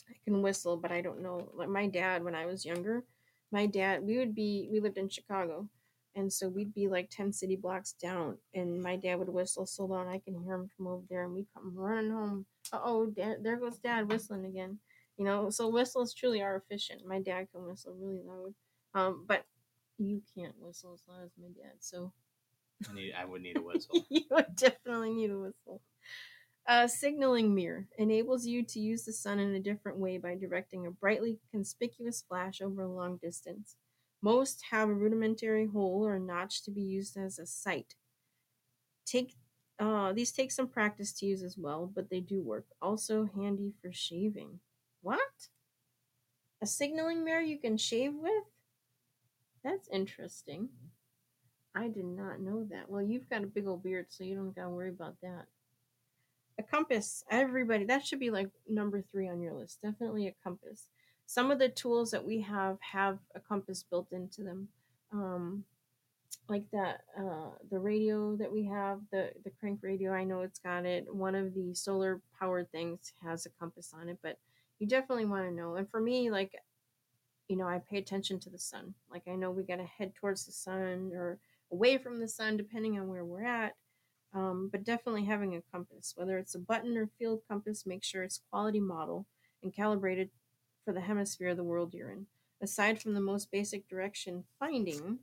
I can whistle, but I don't know. Like my dad, when I was younger, my dad, we would be, we lived in Chicago, and so we'd be like 10 city blocks down, and my dad would whistle so loud I can hear him from over there, and we'd come running home. Uh oh, dad, there goes dad whistling again. You know, so whistles truly are efficient. My dad can whistle really loud, um, but you can't whistle as loud as my dad, so I need. I would need a whistle. you would definitely need a whistle. A signaling mirror enables you to use the sun in a different way by directing a brightly conspicuous flash over a long distance. Most have a rudimentary hole or a notch to be used as a sight. Take uh, these take some practice to use as well, but they do work. Also handy for shaving. What? A signaling mirror you can shave with? That's interesting. I did not know that. Well, you've got a big old beard, so you don't gotta worry about that. A compass. Everybody, that should be like number three on your list. Definitely a compass. Some of the tools that we have have a compass built into them. Um, like that, uh, the radio that we have, the the crank radio. I know it's got it. One of the solar powered things has a compass on it, but you definitely want to know. And for me, like, you know, I pay attention to the sun. Like I know we gotta head towards the sun or away from the sun, depending on where we're at. Um, but definitely having a compass, whether it's a button or field compass, make sure it's quality model and calibrated for the hemisphere of the world you're in. Aside from the most basic direction finding,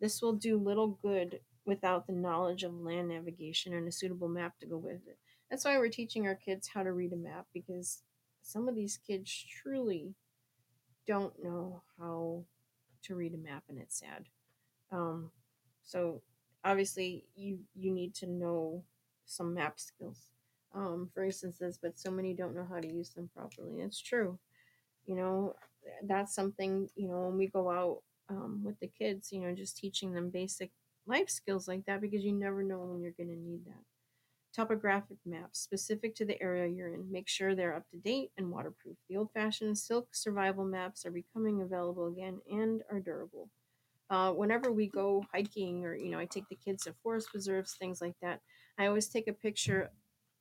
this will do little good without the knowledge of land navigation and a suitable map to go with it. That's why we're teaching our kids how to read a map because some of these kids truly don't know how to read a map, and it's sad. Um, so obviously, you you need to know some map skills. Um, for instances, but so many don't know how to use them properly. It's true. You know, that's something. You know, when we go out um, with the kids, you know, just teaching them basic life skills like that because you never know when you're going to need that. Topographic maps specific to the area you're in. Make sure they're up to date and waterproof. The old fashioned silk survival maps are becoming available again and are durable. Uh, whenever we go hiking or, you know, I take the kids to forest preserves, things like that, I always take a picture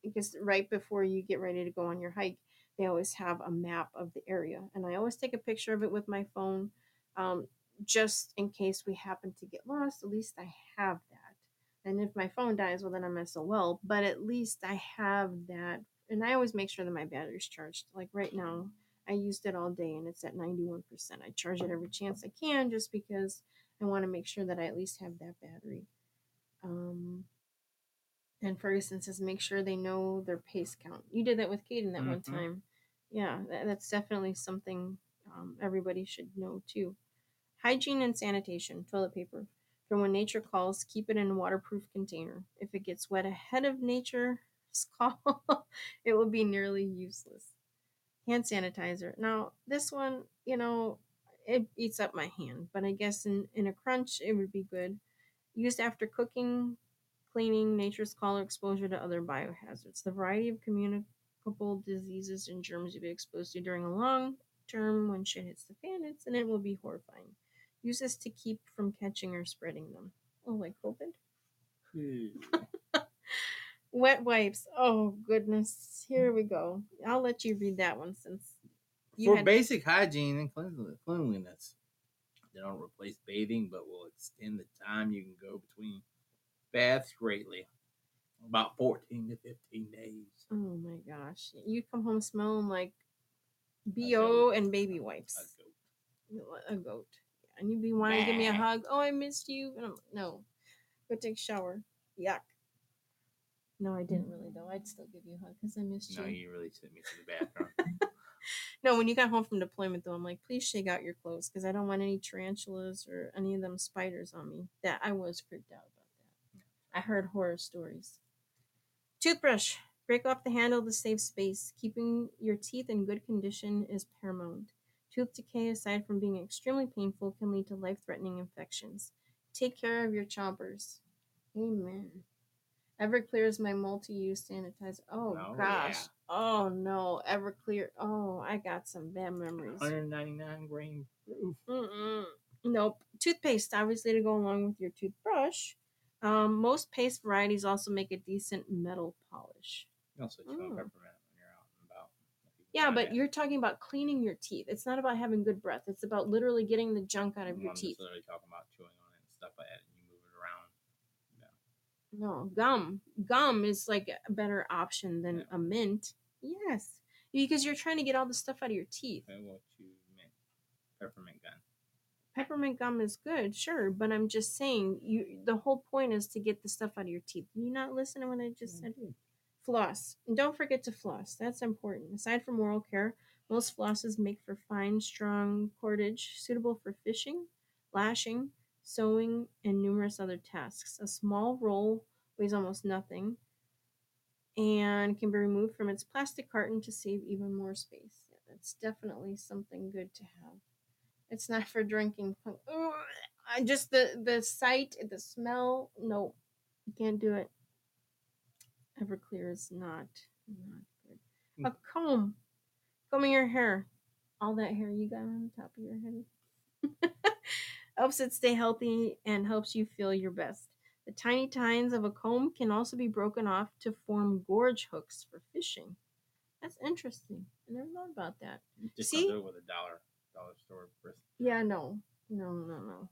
because right before you get ready to go on your hike, they always have a map of the area. And I always take a picture of it with my phone um, just in case we happen to get lost. At least I have that. And if my phone dies, well, then I'm SOL. But at least I have that. And I always make sure that my battery's charged. Like right now, I used it all day and it's at 91%. I charge it every chance I can just because I want to make sure that I at least have that battery. Um, and Ferguson says, make sure they know their pace count. You did that with Caden that one Mhm. time. Yeah, that, that's definitely something um, everybody should know too. Hygiene and sanitation, toilet paper. For when nature calls, keep it in a waterproof container. If it gets wet ahead of nature's call, it will be nearly useless. Hand sanitizer. Now, this one, you know, it eats up my hand, but I guess in, in a crunch, it would be good. Used after cooking, cleaning, nature's call, or exposure to other biohazards. The variety of communicable diseases and germs you'll be exposed to during a long term when shit hits the fan, it's, and it will be horrifying. Use this to keep from catching or spreading them. Oh, like COVID? Hmm. Wet wipes. Oh, goodness. Here mm. we go. I'll let you read that one since you For had- basic hygiene and cleanliness, cleanliness, they don't replace bathing, but will extend the time you can go between baths greatly. About 14 to 15 days. Oh my gosh. You come home smelling like. BO and baby wipes. A goat. a goat. And you'd be wanting to give me a hug. Oh, I missed you. And I'm like, no, go take a shower. Yuck. No, I mm. didn't really though. I'd still give you a hug because I missed No, you. you really took me to the bathroom. No, when you got home from deployment though, I'm like, please shake out your clothes because I don't want any tarantulas or any of them spiders on me. That I was creeped out about that. Mm. I heard horror stories. Toothbrush. Break off the handle to save space. Keeping your teeth in good condition is paramount. Tooth decay, aside from being extremely painful, can lead to life threatening infections. Take care of your chompers. Amen. Everclear is my multi use sanitizer. Oh, Oh, gosh. yeah. Oh no. Everclear. Oh, I got some bad memories. 199 grain proof. Mm-mm. Nope. Toothpaste, obviously, to go along with your toothbrush. Um, most paste varieties also make a decent metal polish. You also chew Mm. peppermint when you're out and about. If you can Yeah, but it. you're talking about cleaning your teeth. It's not about having good breath. It's about literally getting the junk out of your I'm teeth. literally talking about chewing on it and stuff like that, and you move it around. No, gum. Gum is like a better option than a mint. Yes. Because you're trying to get all the stuff out of your teeth. Okay, what you meant? Peppermint gum. Peppermint gum is good, sure, but I'm just saying you the whole point is to get the stuff out of your teeth. You not listen to what I just said? Mm-hmm. Floss. And don't forget to floss. That's important. Aside from oral care, most flosses make for fine, strong cordage suitable for fishing, lashing, sewing, and numerous other tasks. A small roll weighs almost nothing and can be removed from its plastic carton to save even more space. Yeah, that's definitely something good to have. It's not for drinking. I just the the sight, the smell. No, you can't do it. Everclear is not not good. Mm. A comb, combing your hair, all that hair you got on the top of your head, helps it stay healthy and helps you feel your best. The tiny tines of a comb can also be broken off to form gorge hooks for fishing. That's interesting. I never thought about that. Just See? do it with a dollar dollar store brisket. Yeah, no, no, no, no.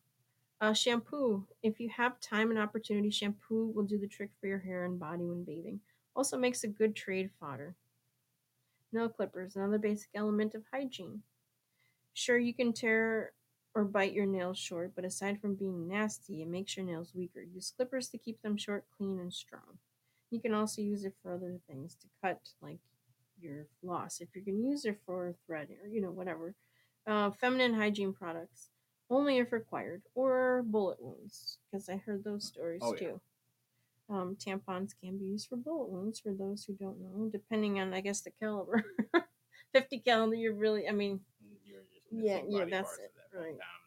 Uh, shampoo. If you have time and opportunity, shampoo will do the trick for your hair and body when bathing. Also makes a good trade fodder. Nail clippers, another basic element of hygiene. Sure, you can tear or bite your nails short, but aside from being nasty, it makes your nails weaker. Use clippers to keep them short, clean, and strong. You can also use it for other things to cut, like your floss. If you're going to use it for thread or, you know, whatever. Uh, feminine hygiene products, only if required, or bullet wounds, because I heard those stories Oh, yeah. too. Um, tampons can be used for bullet wounds for those who don't know, depending on, I guess, the caliber. 50 caliber, you're really, I mean, You're just Yeah, yeah, that's it, of that one right. time,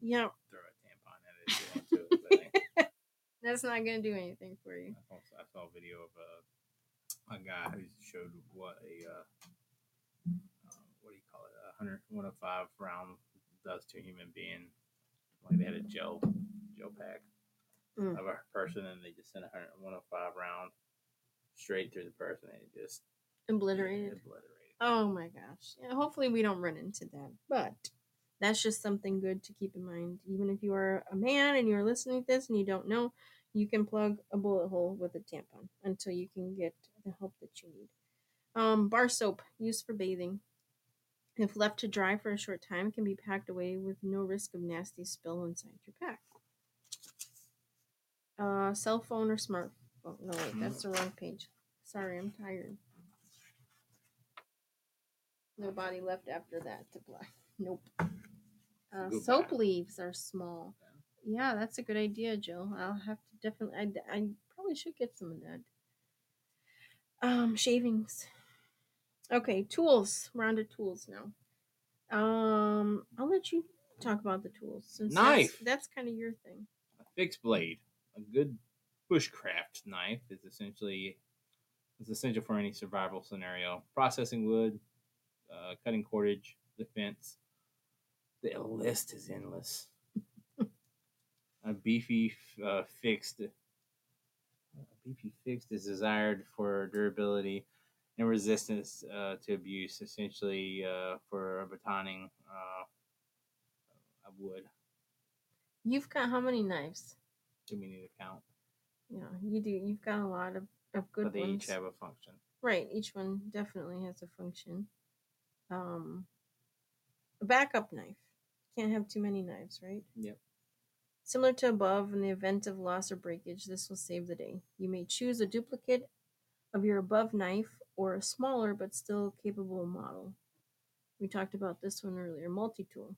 you know, yeah, throw a tampon at it if you want to. That's not gonna do anything for you. I saw, I saw a video of a, a guy who showed what a uh, um, what do you call it a hundred one of five round does to a human being. Like they had a gel gel pack Mm. of a person, and they just sent a hundred one of five round straight through the person, and it just Obliterated. obliterated. Oh my gosh. Yeah, hopefully we don't run into that. But that's just something good to keep in mind. Even if you are a man and you're listening to this and you don't know, you can plug a bullet hole with a tampon until you can get the help that you need. Um, bar soap used for bathing. If left to dry for a short time, can be packed away with no risk of nasty spill inside your pack. Uh, cell phone or smartphone. No, wait, that's the wrong page. Sorry, I'm tired. No body left after that to play. Nope. Uh, soap leaves are small. Yeah, that's a good idea, Jill. I'll have to definitely. I, I probably should get some of that. Um, shavings. Okay, tools. We're on to tools now. Um, I'll let you talk about the tools since Knife. That's, that's kind of your thing. A fixed blade, a good bushcraft knife, is essentially is essential for any survival scenario. Processing wood, uh, cutting cordage, defense. The list is endless. a beefy uh, fixed, a beefy fixed is desired for durability and resistance uh, to abuse, essentially uh, for batoning uh, of wood. You've got how many knives? Do we need to count? Yeah, you do. You've got a lot of, of good but they ones. each have a function. Right, each one definitely has a function. Um, a backup knife. Can't have too many knives, right? Yep. Similar to above, in the event of loss or breakage, this will save the day. You may choose a duplicate of your above knife or a smaller but still capable model. We talked about this one earlier multi tool.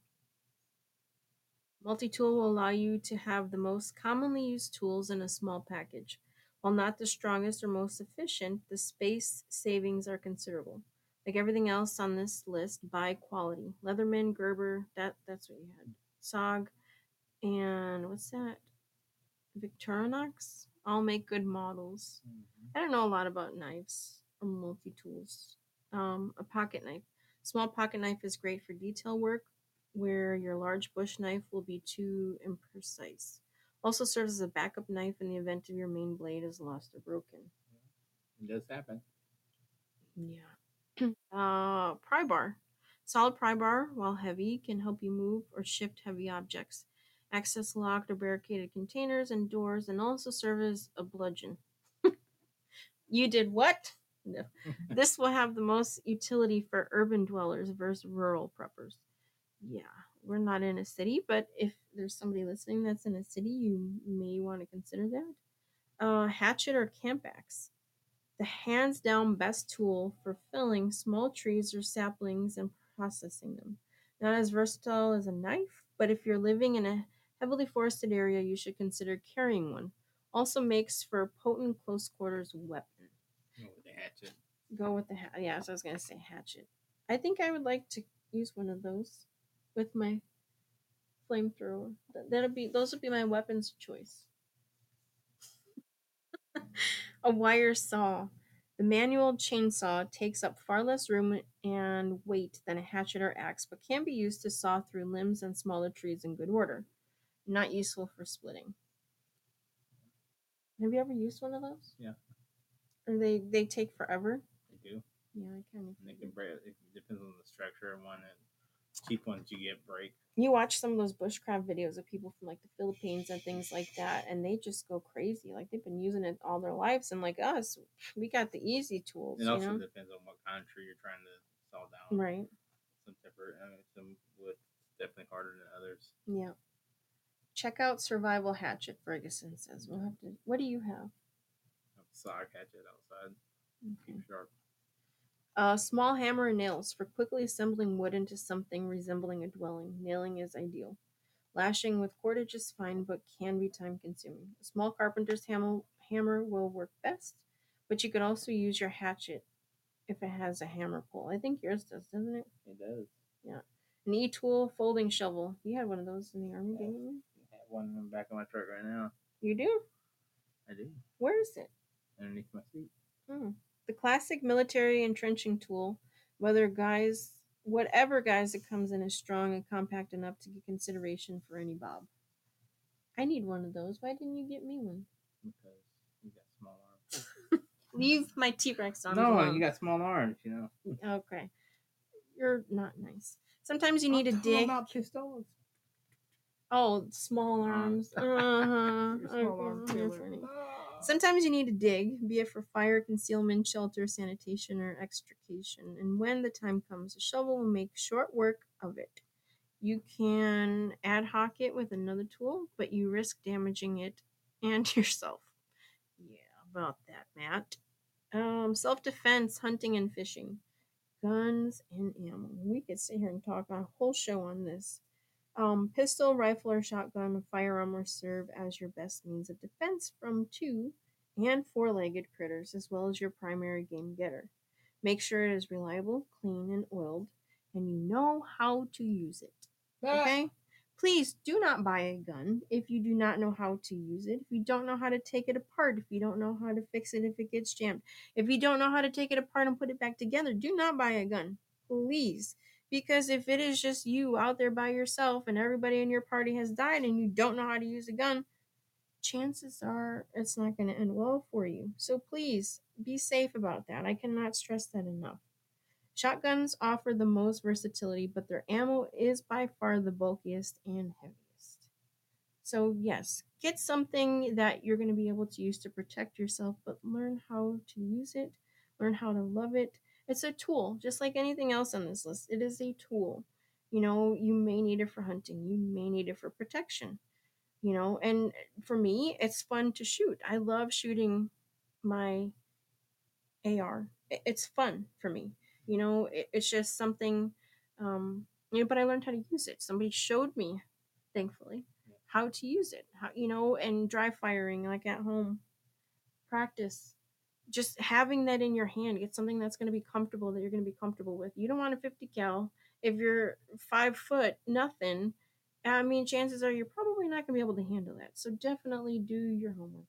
Multi tool will allow you to have the most commonly used tools in a small package. While not the strongest or most efficient, the space savings are considerable. Like everything else on this list, buy quality. Leatherman, Gerber, that that's what you had. SOG, and what's that? Victorinox. All make good models. I don't know a lot about knives or multi tools. Um, a pocket knife. Small pocket knife is great for detail work, where your large bush knife will be too imprecise. Also serves as a backup knife in the event of your main blade is lost or broken. It does happen. Yeah. uh, pry bar. Solid pry bar, while heavy, can help you move or shift heavy objects, access locked or barricaded containers and doors, and also serve as a bludgeon. you did what? No. this will have the most utility for urban dwellers versus rural preppers. Yeah, we're not in a city, but if there's somebody listening that's in a city, you may want to consider that. Uh, hatchet or camp axe the hands down best tool for felling small trees or saplings and processing them. Not as versatile as a knife, but if you're living in a heavily forested area, you should consider carrying one. Also makes for a potent close quarters weapon. Go with the hatchet. Go with the hat. Yeah, so I was gonna say hatchet. I think I would like to use one of those with my flamethrower. That'll be those would be my weapons of choice. a wire saw. The manual chainsaw takes up far less room and weight than a hatchet or axe, but can be used to saw through limbs and smaller trees in good order. Not useful for splitting. Have you ever used one of those? Yeah. Or they they take forever? They do. Yeah, I kind of. And they can break. It depends on the structure of one. And cheap ones you get break. You watch some of those bushcraft videos of people from like the Philippines and things like that, and they just go crazy. Like they've been using it all their lives, and like us, we got the easy tools. It also know? depends on what tree you're trying to saw down. Right. Some temper, I mean, some wood definitely harder than others. Yeah. Check out Survival Hatchet, Ferguson says. We'll have to. What do you have? SOG hatchet outside. Keep sharp. A small hammer and nails for quickly assembling wood into something resembling a dwelling. Nailing is ideal. Lashing with cordage is fine, but can be time consuming. A small carpenter's hammer, hammer will work best, but you could also use your hatchet if it has a hammer pull. I think yours does, doesn't it? It does. Yeah. An e tool folding shovel. You had one of those in the army, didn't you? I have one in the back of my truck right now. You do? I do. Where is it? Underneath my seat. Hmm. The classic military entrenching tool, whether guise, whatever guise it comes in, is strong and compact enough to get consideration for any bob. I need one of those. Why didn't you get me one? Because you got small arms. Leave my T Rex on. no, alone. you got small arms, you know. Okay. You're not nice. Sometimes you need I'm a talking dig. about pistols. Oh, small arms. Uh-huh. Your Sometimes you need to dig, be it for fire, concealment, shelter, sanitation, or extrication. And when the time comes, a shovel will make short work of it. You can ad hoc it with another tool, but you risk damaging it and yourself. Yeah, about that, Matt. Um, self defense, hunting, and fishing. Guns and ammo. We could sit here and talk a whole show on this. Um, pistol, rifle, or shotgun firearm will serve as your best means of defense from two and four legged critters, as well as your primary game getter. Make sure it is reliable, clean, and oiled, and you know how to use it. Okay? Please do not buy a gun if you do not know how to use it. If you don't know how to take it apart, if you don't know how to fix it if it gets jammed, if you don't know how to take it apart and put it back together, do not buy a gun. Please. Because if it is just you out there by yourself and everybody in your party has died and you don't know how to use a gun, chances are it's not going to end well for you. So please be safe about that. I cannot stress that enough. Shotguns offer the most versatility, but their ammo is by far the bulkiest and heaviest. So, yes, get something that you're going to be able to use to protect yourself, but learn how to use it, learn how to love it. It's a tool, just like anything else on this list. It is a tool. You know, you may need it for hunting, you may need it for protection. You know, and for me, it's fun to shoot. I love shooting my AR. It's fun for me. You know, it, it's just something, um, you know, but I learned how to use it. Somebody showed me, thankfully, how to use it. How, you know, and dry firing, like at home, practice. Just having that in your hand, get something that's going to be comfortable that you're going to be comfortable with. You don't want a 50 cal if you're five foot, nothing. I mean, chances are you're probably not going to be able to handle that. So definitely do your homework.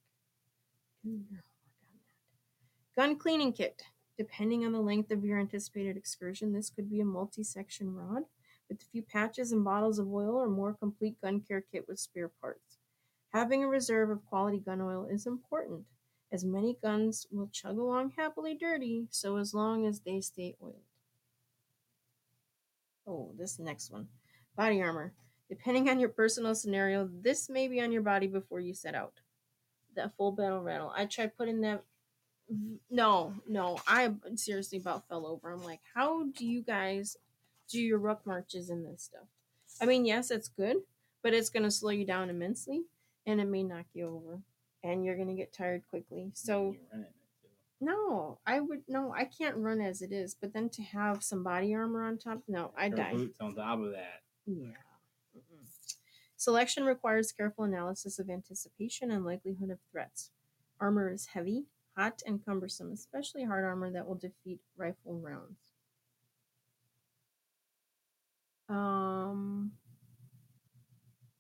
Do your homework on that. Gun cleaning kit. Depending on the length of your anticipated excursion, this could be a multi section rod with a few patches and bottles of oil or more complete gun care kit with spare parts. Having a reserve of quality gun oil is important, as many guns will chug along happily dirty, so as long as they stay oiled. Oh, this next one body armor. Depending on your personal scenario, this may be on your body before you set out. That full battle rattle. I tried putting that no, no. I seriously about fell over. I'm like, how do you guys do your ruck marches and this stuff? I mean, yes, it's good, but it's going to slow you down immensely and it may knock you over and you're going to get tired quickly. So, You run in it, too. no, I would, no, I can't run as it is, but then to have some body armor on top, no, I die. Boots on top of that. Yeah. Mm-mm. Selection requires careful analysis of anticipation and likelihood of threats. Armor is heavy, hot, and cumbersome, especially hard armor that will defeat rifle rounds. Um,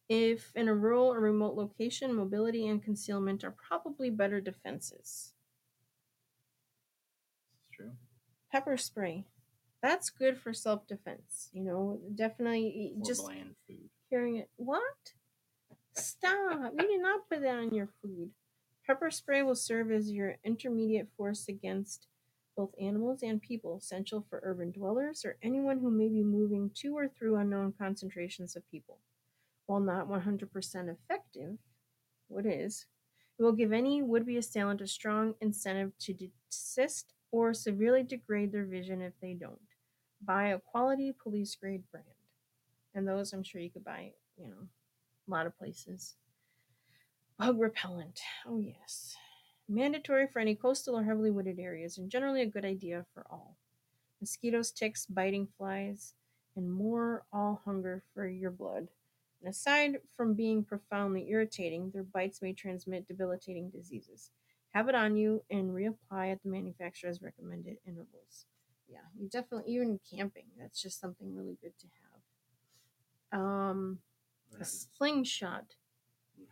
if in a rural or remote location, mobility and concealment are probably better defenses. It's true. Pepper spray. That's good for self defense. You know, definitely Or just bland food. hearing it. What? Stop. You did not put that on your food. Pepper spray will serve as your intermediate force against both animals and people, essential for urban dwellers or anyone who may be moving to or through unknown concentrations of people. While not 100% effective, what is, it will give any would be assailant a strong incentive to desist or severely degrade their vision if they don't. Buy a quality police grade brand. And those I'm sure you could buy, you know, a lot of places. Bug repellent. Oh, yes. Mandatory for any coastal or heavily wooded areas, and generally a good idea for all. Mosquitoes, ticks, biting flies, and more all hunger for your blood. Aside from being profoundly irritating, their bites may transmit debilitating diseases. Have it on you and reapply at the manufacturer's recommended intervals. Yeah, you definitely, even camping, that's just something really good to have. Um, a slingshot. Yeah.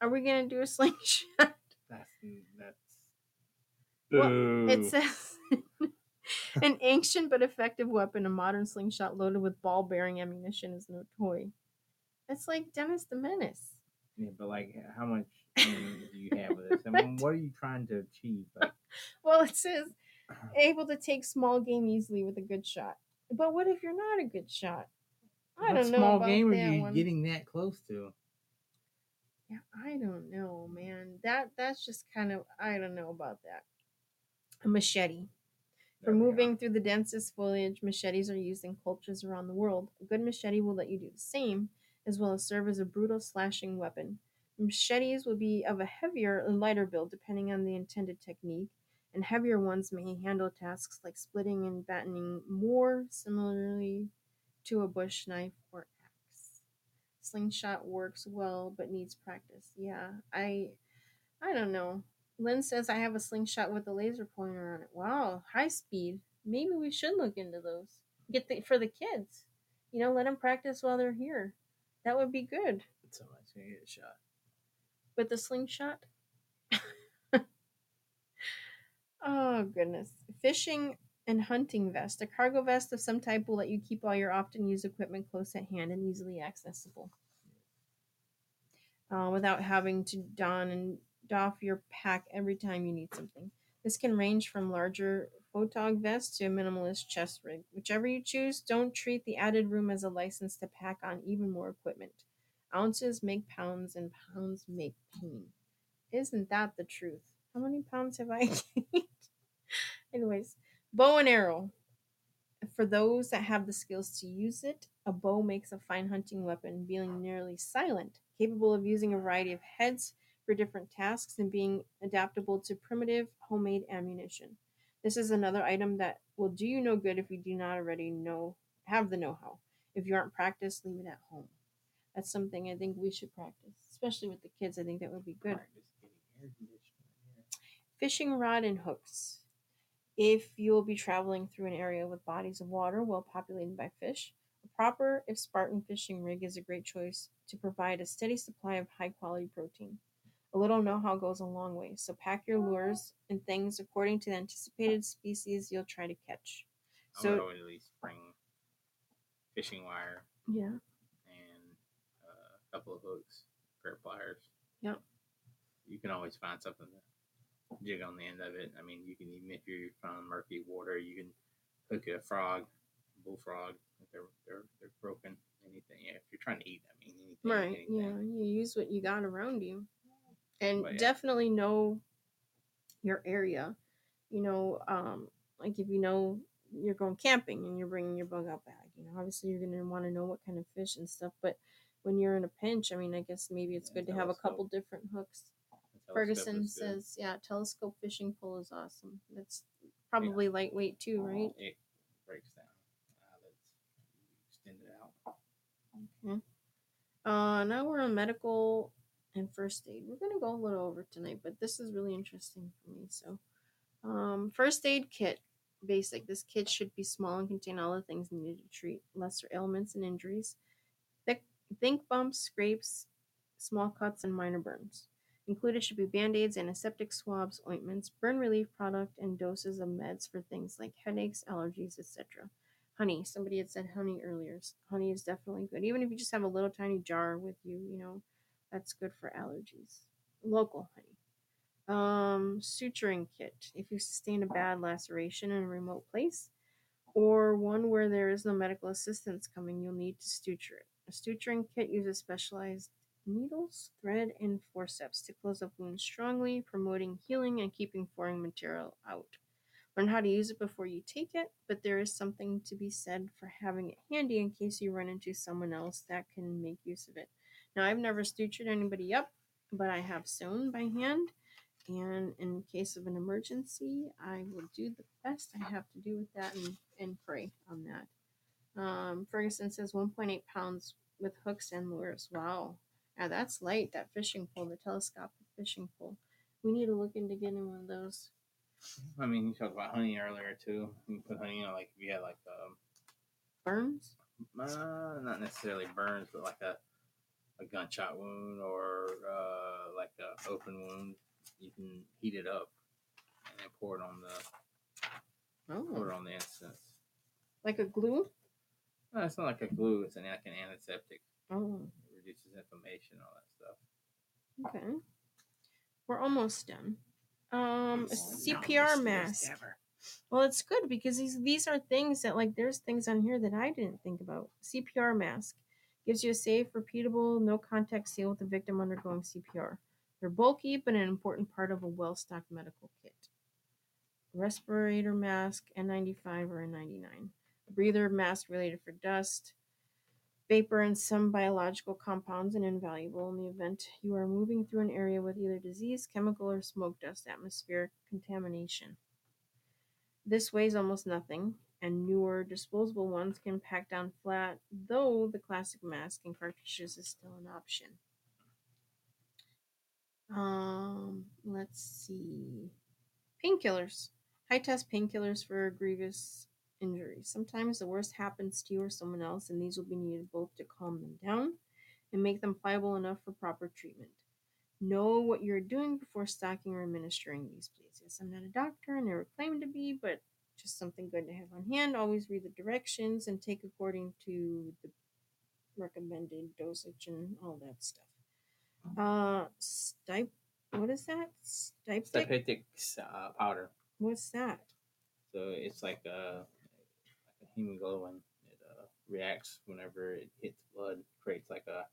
Are we gonna do a slingshot? That's that's. Well, it says an ancient but effective weapon, a modern slingshot loaded with ball bearing ammunition is no toy. It's like Dennis the Menace. Yeah, but like, how much do you have with this? I mean, what are you trying to achieve? Like, Well, it says able to take small game easily with a good shot. But what if you're not a good shot? I what don't know small game are you one. getting that close to? Yeah, I don't know, man. That that's just kind of I don't know about that. A machete. For oh, moving through the densest foliage, machetes are used in cultures around the world. A good machete will let you do the same, as well as serve as a brutal slashing weapon. Machetes will be of a heavier or lighter build depending on the intended technique, and heavier ones may handle tasks like splitting and battening more similarly to a bush knife or axe. Slingshot works well but needs practice. Yeah, I I don't know. Lynn says I have a slingshot with a laser pointer on it. Wow, high speed. Maybe we should look into those. Get the for the kids. You know, let them practice while they're here. That would be good. Somebody's gonna get shot. With the slingshot. oh goodness. Fishing and hunting vest. A cargo vest of some type will let you keep all your often used equipment close at hand and easily accessible. Uh, without having to don and doff your pack every time you need something. This can range from larger photog vest to a minimalist chest rig. Whichever you choose, don't treat the added room as a license to pack on even more equipment. Ounces make pounds, and pounds make pain. Isn't that the truth? How many pounds have I gained? Anyways, bow and arrow. For those that have the skills to use it, a bow makes a fine hunting weapon, being nearly silent, capable of using a variety of heads for different tasks and being adaptable to primitive homemade ammunition. This is another item that will do you no good if you do not already know have the know-how. If you aren't practiced, leave it at home. That's something I think we should practice, especially with the kids. I think that would be good. Practice getting air conditioning in here. Fishing rod and hooks. If you will be traveling through an area with bodies of water well populated by fish, a proper, if Spartan fishing rig is a great choice to provide a steady supply of high quality protein. A little know how goes a long way, so pack your lures and things according to the anticipated species you'll try to catch. I So- would always at least bring fishing wire Yeah. and uh, a couple of hooks, pair of pliers. Yep. You can always find something to jig on the end of it. I mean, you can even if you're found murky water, you can hook a frog, bullfrog. If they're they're they're broken, anything. Yeah, if you're trying to eat, I mean, anything. Right. anything. Yeah. You use what you got around you. And yeah. definitely know your area. You know, um, like if you know you're going camping and you're bringing your bug out bag, you know, obviously you're going to want to know what kind of fish and stuff. But when you're in a pinch, I mean, I guess maybe it's Yeah, good to have a couple different hooks. Ferguson says, yeah, telescope fishing pole is awesome. That's probably lightweight too, right? It breaks down. Uh, let's extend it out. Okay. Uh, now we're on medical and first aid. We're gonna go a little over tonight, but this is really interesting for me. So, um, first aid kit, basic. This kit should be small and contain all the things needed to treat lesser ailments and injuries. Thick, think bumps, scrapes, small cuts, and minor burns. Included should be band aids, antiseptic swabs, ointments, burn relief product, and doses of meds for things like headaches, allergies, etc honey. Somebody had said honey earlier. Honey is definitely good. Even if you just have a little tiny jar with you, you know, that's good for allergies. Local honey. Um, suturing kit. If you sustain a bad laceration in a remote place or one where there is no medical assistance coming, you'll need to suture it. A suturing kit uses specialized needles, thread, and forceps to close up wounds strongly, promoting healing and keeping foreign material out learn how to use it before you take it, but there is something to be said for having it handy in case you run into someone else that can make use of it. Now, I've never sutured anybody up, but I have sewn by hand, and in case of an emergency, I will do the best I have to do with that and, and pray on that. Um, Ferguson says 1.8 pounds with hooks and lures. Wow. Now that's light, that fishing pole, the telescopic fishing pole. We need to look into getting one of those. I mean, you talked about honey earlier too. You put honey on like if you had like um, Burns? uh, not necessarily burns, but like a a gunshot wound or uh, like an open wound. you can heat it up and then pour it on the pour it Oh, on the instance. like a glue? No, it's not like a glue. It's an like an antiseptic. Oh, It reduces inflammation, all that stuff. okay. We're almost done. Um, a CPR mask. Well, it's good because these these are things that like there's things on here that I didn't think about. CPR mask gives you a safe, repeatable, no contact seal with the victim undergoing CPR. They're bulky but an important part of a well-stocked medical kit. Respirator mask N95 or N99. Breather mask related for dust, vapor, and some biological compounds and invaluable in the event you are moving through an area with either disease, chemical, or smoke dust atmospheric contamination. This weighs almost nothing, and newer disposable ones can pack down flat, though the classic mask and cartridges is still an option. Um, let's see. Painkillers. High test painkillers for grievous injuries. Sometimes the worst happens to you or someone else, and these will be needed both to calm them down and make them pliable enough for proper treatment. Know what you're doing before stocking or administering these, please. Yes, I'm not a doctor, I never claimed to be, but just something good to have on hand. Always read the directions and take according to the recommended dosage and all that stuff. Uh, stip. What is that? Styptic. Stipetics uh, powder. What's that? So it's like a, like a hemoglobin. It uh, reacts whenever it hits blood, creates like a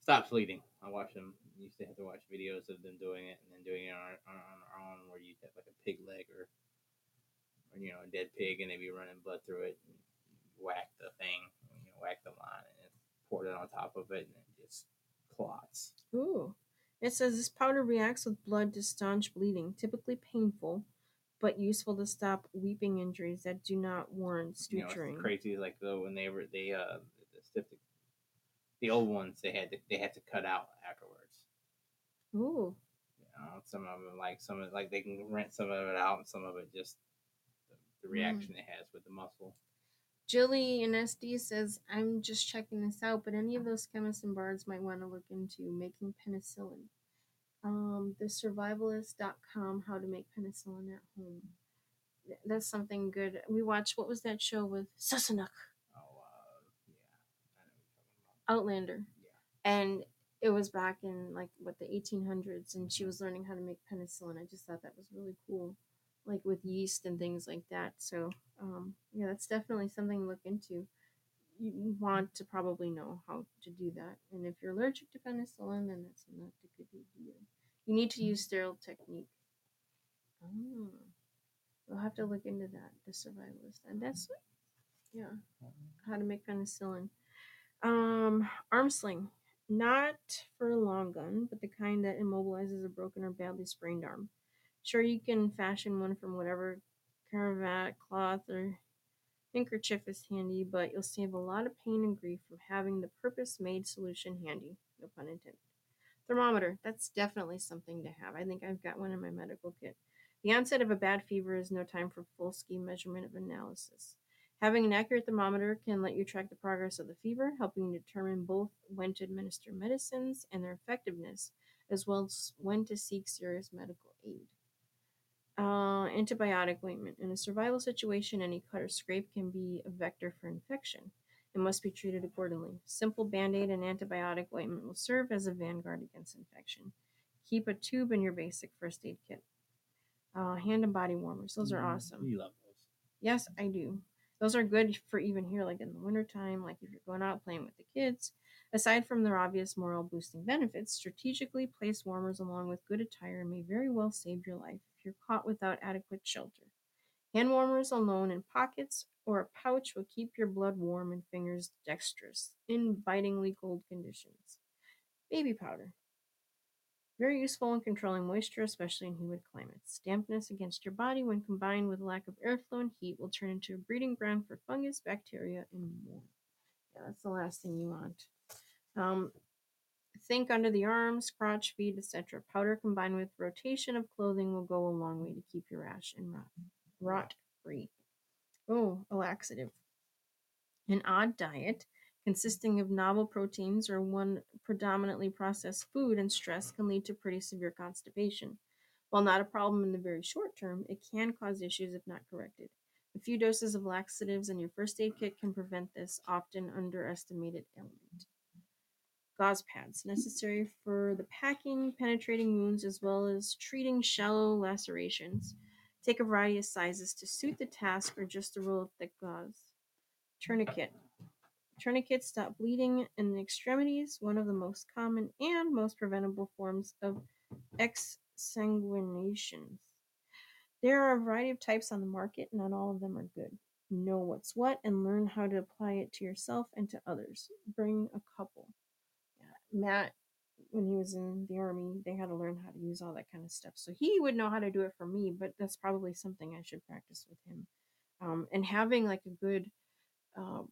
stops bleeding. I watch them. Used to have to watch videos of them doing it and then doing it on, on, on our own, where you have like a pig leg or you know a dead pig, and they be running blood through it. And whack the thing, you know, whack the line, and pour it on top of it, and it just clots. Ooh. It says this powder reacts with blood to staunch bleeding, typically painful, but useful to stop weeping injuries that do not warrant You know, suturing. crazy. Like though when they were they uh the the old ones they had to they had to cut out afterwards. Ooh. You know, some of them like some of like they can rent some of it out, and some of it just the, the reaction it has with the muscle. Jilly in SD says, I'm just checking this out, but any of those chemists and bards might want to look into making penicillin. Um, the survivalist.com, how to make penicillin at home. That's something good. We watched, what was that show with Sassenach? Oh, uh, yeah, I know what Outlander. Yeah. And it was back in like what the 1800s, and she was learning how to make penicillin. I just thought that was really cool, like with yeast and things like that. So, um, yeah, that's definitely something to look into. You want to probably know how to do that, and if you're allergic to penicillin, then that's not a good idea. You need to use sterile technique. Oh, we'll have to look into that. The survivalist, and that's yeah, how to make penicillin. Um, arm sling, not for a long gun, but the kind that immobilizes a broken or badly sprained arm. Sure, you can fashion one from whatever cravat, cloth, or handkerchief is handy, but you'll save a lot of pain and grief from having the purpose-made solution handy. No pun intended. Thermometer, that's definitely something to have. I think I've got one in my medical kit. The onset of a bad fever is no time for full scheme measurement of analysis. Having an accurate thermometer can let you track the progress of the fever, helping you determine both when to administer medicines and their effectiveness, as well as when to seek serious medical aid. Uh, antibiotic ointment. In a survival situation, any cut or scrape can be a vector for infection and must be treated accordingly. Simple band aid and antibiotic ointment will serve as a vanguard against infection. Keep a tube in your basic first aid kit. Uh, hand and body warmers. Those are Mm, awesome. You love those. Yes, I do. Those are good for even here, like in the wintertime, like if you're going out playing with the kids. Aside from their obvious morale boosting benefits, strategically placed warmers along with good attire may very well save your life if you're caught without adequate shelter. Hand warmers alone in pockets or a pouch will keep your blood warm and fingers dexterous in bitingly cold conditions. Baby powder. Very useful in controlling moisture, especially in humid climates. Dampness against your body, when combined with lack of airflow and heat, will turn into a breeding ground for fungus, bacteria, and more. Yeah, that's the last thing you want. Um, think under the arms, crotch, feet, etc. Powder combined with rotation of clothing will go a long way to keep your rash and rot, rot free. Oh, a laxative. An odd diet consisting of novel proteins or one predominantly processed food and stress can lead to pretty severe constipation. While not a problem in the very short term, it can cause issues if not corrected. A few doses of laxatives in your first aid kit can prevent this often underestimated ailment. Gauze pads, necessary for the packing, penetrating wounds, as well as treating shallow lacerations. Take a variety of sizes to suit the task or just a roll of thick gauze. Tourniquet. Tourniquets stop bleeding in the extremities, one of the most common and most preventable forms of exsanguinations. There are a variety of types on the market, not all of them are good. Know what's what and learn how to apply it to yourself and to others. Bring a couple. Matt, when he was in the army, they had to learn how to use all that kind of stuff. So he would know how to do it for me, but that's probably something I should practice with him. Um, and having like a good uh,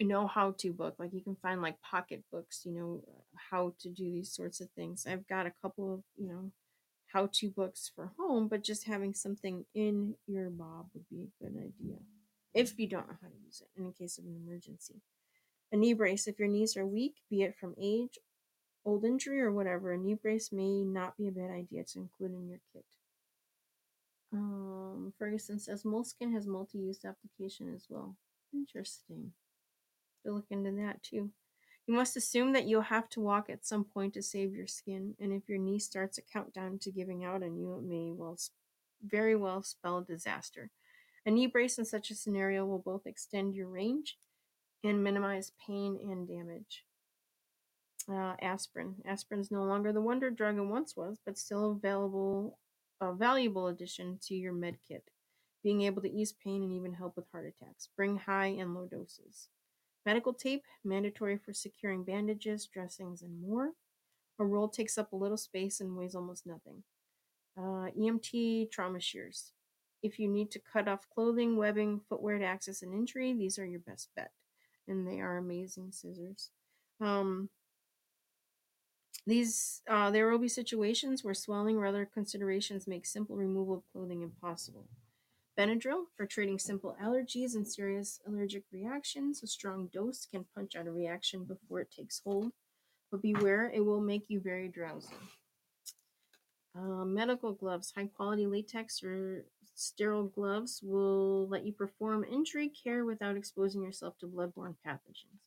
know how to book, like you can find like pocket books, you know, how to do these sorts of things. I've got a couple of, you know, how to books for home, but just having something in your bob would be a good idea if you don't know how to use it in case of an emergency. A knee brace, if your knees are weak, be it from age, old injury, or whatever, a knee brace may not be a bad idea to include in your kit. Um, Ferguson says moleskin has multi-use application as well. Interesting. To look into that too. You must assume that you'll have to walk at some point to save your skin, and if your knee starts a countdown to giving out on you, it may well, very well spell disaster. A knee brace in such a scenario will both extend your range and minimize pain and damage. Uh, aspirin. Aspirin is no longer the wonder drug it once was, but still available, a valuable addition to your med kit, being able to ease pain and even help with heart attacks. Bring high and low doses. Medical tape, mandatory for securing bandages, dressings, and more. A roll takes up a little space and weighs almost nothing. Uh, EMT trauma shears. If you need to cut off clothing, webbing, footwear to access an injury, these are your best bet. And they are amazing scissors. Um, these uh, there will be situations where swelling or other considerations make simple removal of clothing impossible. Benadryl for treating simple allergies and serious allergic reactions. A strong dose can punch out a reaction before it takes hold, but beware, it will make you very drowsy. Uh, medical gloves, high quality latex or sterile gloves will let you perform injury care without exposing yourself to bloodborne pathogens.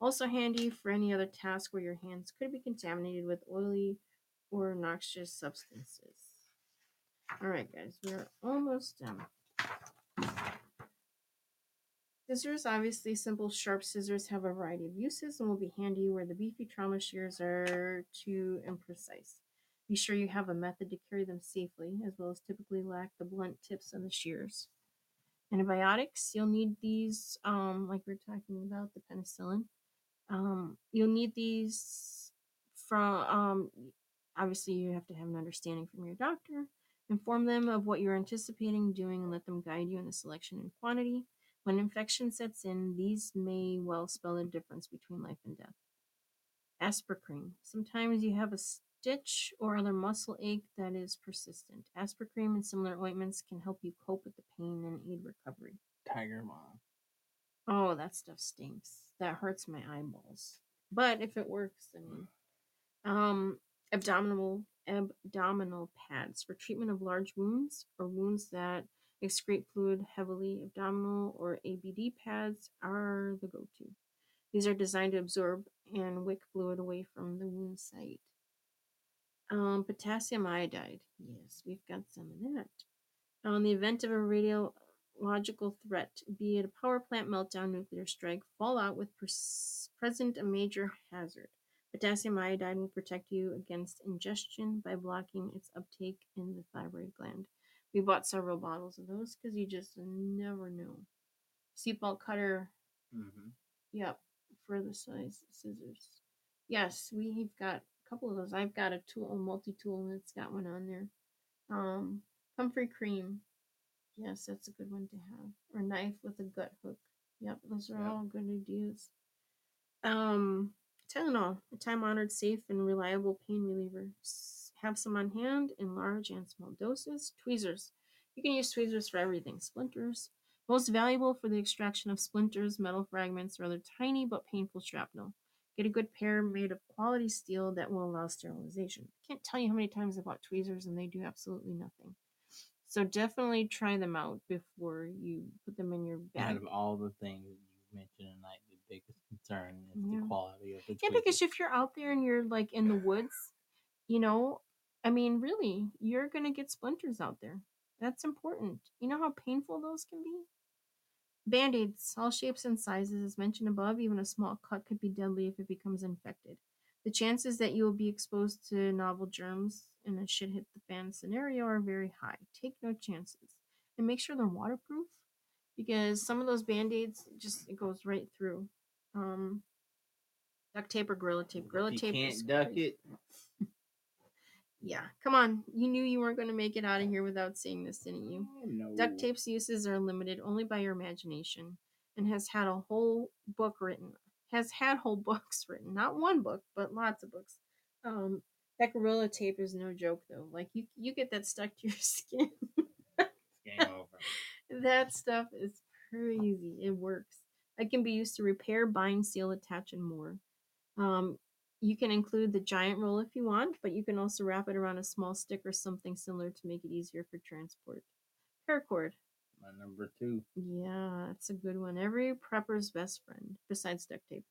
Also handy for any other task where your hands could be contaminated with oily or noxious substances. All right, guys, we're almost done. Scissors, obviously, simple sharp scissors have a variety of uses and will be handy where the beefy trauma shears are too imprecise. Be sure you have a method to carry them safely, as well as typically lack the blunt tips and the shears. Antibiotics, you'll need these, um, like we are talking about, the penicillin. Um, you'll need these from, um, obviously, you have to have an understanding from your doctor. Inform them of what you're anticipating doing and let them guide you in the selection and quantity. When infection sets in, these may well spell the difference between life and death. Aspercreme. Sometimes you have a stitch or other muscle ache that is persistent. Aspercreme and similar ointments can help you cope with the pain and aid recovery. Tiger Balm. Oh, that stuff stinks. That hurts my eyeballs. But if it works, I mean, um, abdominal abdominal pads for treatment of large wounds or wounds that excrete fluid heavily. Abdominal or ABD pads are the go-to. These are designed to absorb and wick fluid away from the wound site. Um, potassium iodide. Yes, we've got some of that. On the event of a radiological threat, be it a power plant meltdown, nuclear strike, fallout with pres- present a major hazard. Potassium iodide will protect you against ingestion by blocking its uptake in the thyroid gland. We bought several bottles of those because you just never know. Seatbelt cutter, Mm-hmm. yep, for the size scissors. Yes, we've got couple of those. I've got a tool, a multi-tool, and it's got one on there. Um, comfrey cream. Yes, that's a good one to have. Or knife with a gut hook. Yep, those are Yep. all good ideas. Um, Tylenol, a time-honored, safe, and reliable pain reliever. Have some on hand in large and small doses. Tweezers. You can use tweezers for everything. Splinters. Most valuable for the extraction of splinters, metal fragments, or other tiny but painful shrapnel. Get a good pair made of quality steel that will allow sterilization. Can't tell you how many times I bought tweezers and they do absolutely nothing. So definitely try them out before you put them in your bag. Out of all the things you mentioned tonight, the biggest concern is Yeah. the quality of the Yeah, because if you're out there and you're like in the woods, you know, I mean, really, you're gonna get splinters out there. That's important. You know how painful those can be? Band aids, all shapes and sizes, as mentioned above, even a small cut could be deadly if it becomes infected. The chances that you will be exposed to novel germs in a shit hit the fan scenario are very high. Take no chances. And make sure they're waterproof because some of those band aids just it goes right through. Um, duct tape or gorilla tape. Gorilla if you tape can't duck crazy. it, Yeah, come on. You knew you weren't going to make it out of here without seeing this, didn't you? no. Duct tape's uses are limited only by your imagination and has had a whole book written. Has had whole books written. Not one book, but lots of books. Um that gorilla tape is no joke though. Like you you get that stuck to your skin. Game over. that stuff is crazy. It works. It can be used to repair, bind, seal, attach, and more. Um, you can include the giant roll if you want, but you can also wrap it around a small stick or something similar to make it easier for transport. Paracord. My number two. Yeah, that's a good one. Every prepper's best friend, besides duct tape.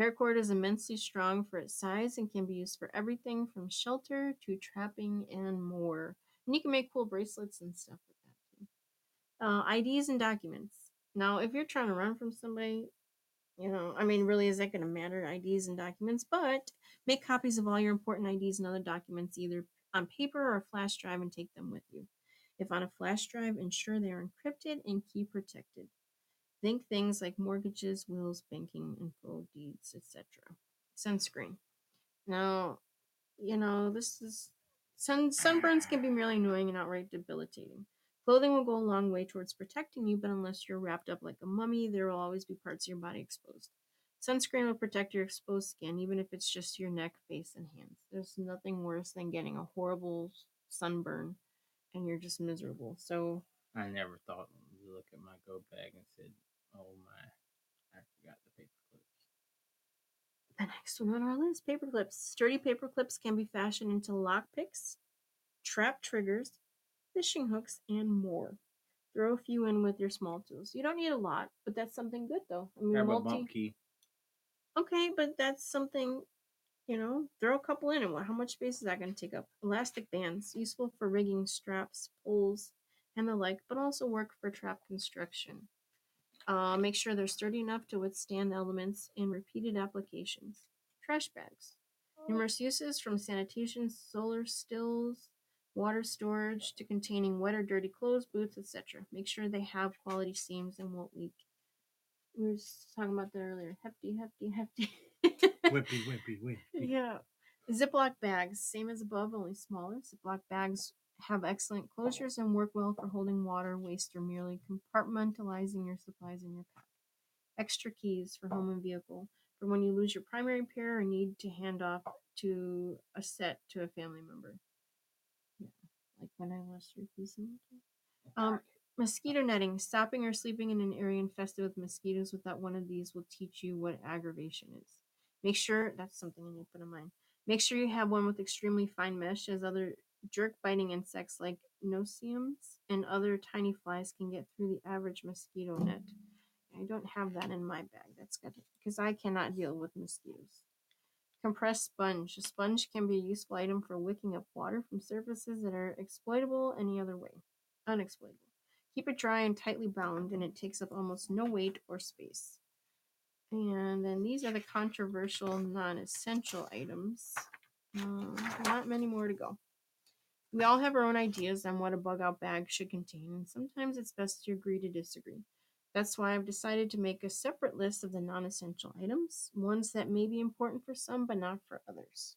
Paracord is immensely strong for its size and can be used for everything from shelter to trapping and more. And you can make cool bracelets and stuff with that too. Uh, IDs and documents. Now, if you're trying to run from somebody, you know, I mean, really, is that going to matter? IDs and documents, but make copies of all your important IDs and other documents either on paper or a flash drive and take them with you. If on a flash drive, ensure they are encrypted and key protected. Think things like mortgages, wills, banking info, deeds, etc. Sunscreen. Now, you know, this is sun sunburns can be really annoying and outright debilitating. Clothing will go a long way towards protecting you, but unless you're wrapped up like a mummy, there will always be parts of your body exposed. Sunscreen will protect your exposed skin, even if it's just your neck, face, and hands. There's nothing worse than getting a horrible sunburn and you're just miserable. So, I never thought to look at my go bag and said, "Oh my, I forgot the paper clips." The next one on our list paper clips. Sturdy paper clips can be fashioned into lock picks, trap triggers, fishing hooks, and more. Throw a few in with your small tools. You don't need a lot, but that's something good though. I mean, Grab a multi. bump key. Okay, but that's something, you know, throw a couple in and what how much space is that going to take up? Elastic bands, useful for rigging straps, poles, and the like, but also work for trap construction. Uh, make sure they're sturdy enough to withstand elements in repeated applications. Trash bags. Numerous uses from sanitation, solar stills, water storage, to containing wet or dirty clothes, boots, etc. Make sure they have quality seams and won't leak. We were talking about that earlier. Hefty, hefty, hefty. Whippy, whippy, whippy. Yeah. Ziploc bags, same as above, only smaller. Ziploc bags have excellent closures and work well for holding water, waste, or merely compartmentalizing your supplies in your pack. Extra keys for home and vehicle for when you lose your primary pair or need to hand off to a set to a family member. Like when I lost three keys in my car. Um, mosquito netting. Stopping or sleeping in an area infested with mosquitoes without one of these will teach you what aggravation is. Make sure that's something you need to put in mind. Make sure you have one with extremely fine mesh, as other jerk biting insects like no-see-ums and other tiny flies can get through the average mosquito net. I don't have that in my bag. That's good because I cannot deal with mosquitoes. Compressed sponge. A sponge can be a useful item for wicking up water from surfaces that are exploitable any other way. Unexploitable. Keep it dry and tightly bound, and it takes up almost no weight or space. And then these are the controversial non-essential items. Um, not many more to go. We all have our own ideas on what a bug out bag should contain, and sometimes it's best to agree to disagree. That's why I've decided to make a separate list of the non essential items, ones that may be important for some but not for others.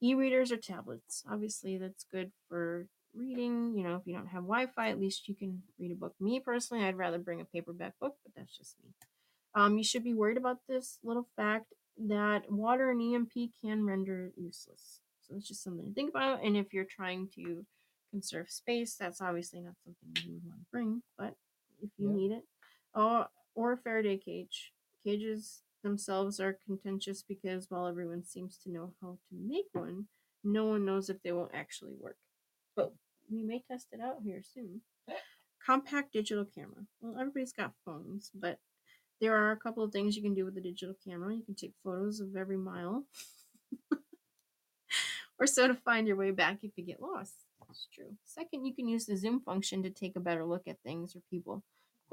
E readers or tablets. Obviously, that's good for reading. You know, if you don't have Wi Fi, at least you can read a book. Me personally, I'd rather bring a paperback book, but that's just me. Um, you should be worried about this little fact that water and EMP can render it useless. So it's just something to think about. And if you're trying to conserve space, that's obviously not something you would want to bring. But if you Yeah. need it, or Faraday cage. Cages themselves are contentious because while everyone seems to know how to make one, no one knows if they will actually work. But we may test it out here soon. Compact digital camera. Well, everybody's got phones, but there are a couple of things you can do with a digital camera. You can take photos of every mile, or so to find your way back if you get lost. That's true. Second, you can use the zoom function to take a better look at things or people.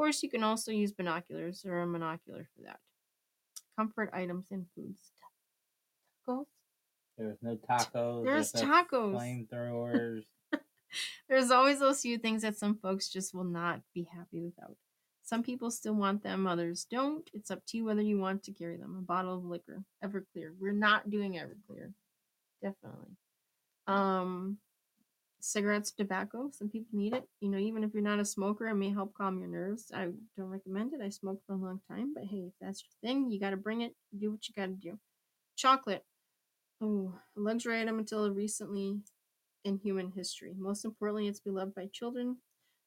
Of course, you can also use binoculars or a monocular for that. Comfort items and foods. Tacos? There's no tacos. There's no tacos. Flamethrowers. There's always those few things that some folks just will not be happy without. Some people still want them, others don't. It's up to you whether you want to carry them. A bottle of liquor, Everclear. We're not doing Everclear. Definitely. Um cigarettes, tobacco. Some people need it. You know, even if you're not a smoker, it may help calm your nerves. I don't recommend it. I smoked for a long time, but hey, if that's your thing, you got to bring it. Do what you got to do. Chocolate. Oh, a luxury item until recently in human history. Most importantly, it's beloved by children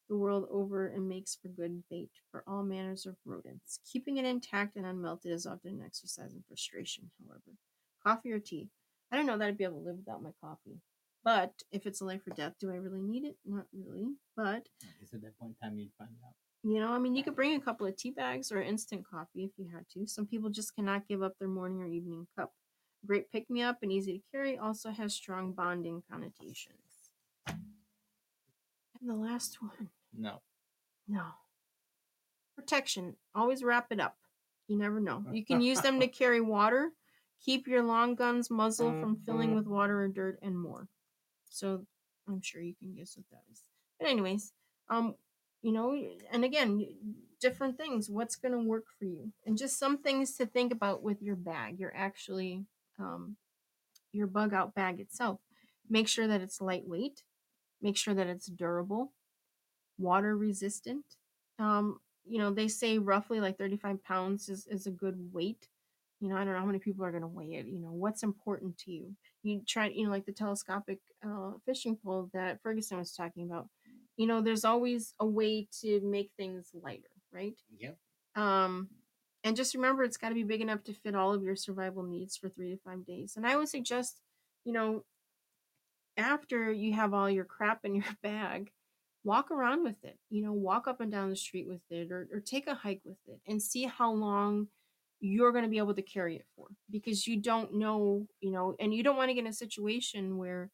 the world over and makes for good bait for all manners of rodents. Keeping it intact and unmelted is often an exercise in frustration, however. Coffee or tea? I don't know that I'd be able to live without my coffee. But if it's a life or death, do I really need it? Not really. But I guess at that point in time, you'd find out. you know, I mean, you could bring a couple of tea bags or instant coffee if you had to. Some people just cannot give up their morning or evening cup. Great pick me up and easy to carry, also has strong bonding connotations. And the last one. No. No. Protection. Always wrap it up. You never know. You can use them to carry water, keep your long gun's muzzle from filling mm-hmm. with water or dirt, and more. So I'm sure you can guess what that is. But anyways, um, you know, and again, different things. What's going to work for you, and just some things to think about with your bag. You're actually um, your bug out bag itself. Make sure that it's lightweight. Make sure that it's durable, water resistant. Um, you know, they say roughly like 35 pounds is, is a good weight. You know, I don't know how many people are going to weigh it. You know, what's important to you? You try, you know, like the telescopic uh, fishing pole that Ferguson was talking about. You know, there's always a way to make things lighter, right? Yep. Um, and just remember, it's got to be big enough to fit all of your survival needs for three to five days. And I would suggest, you know, after you have all your crap in your bag, walk around with it. You know, walk up and down the street with it, or, or take a hike with it, and see how long you're going to be able to carry it for. Because you don't know, you know, and you don't want to get in a situation where,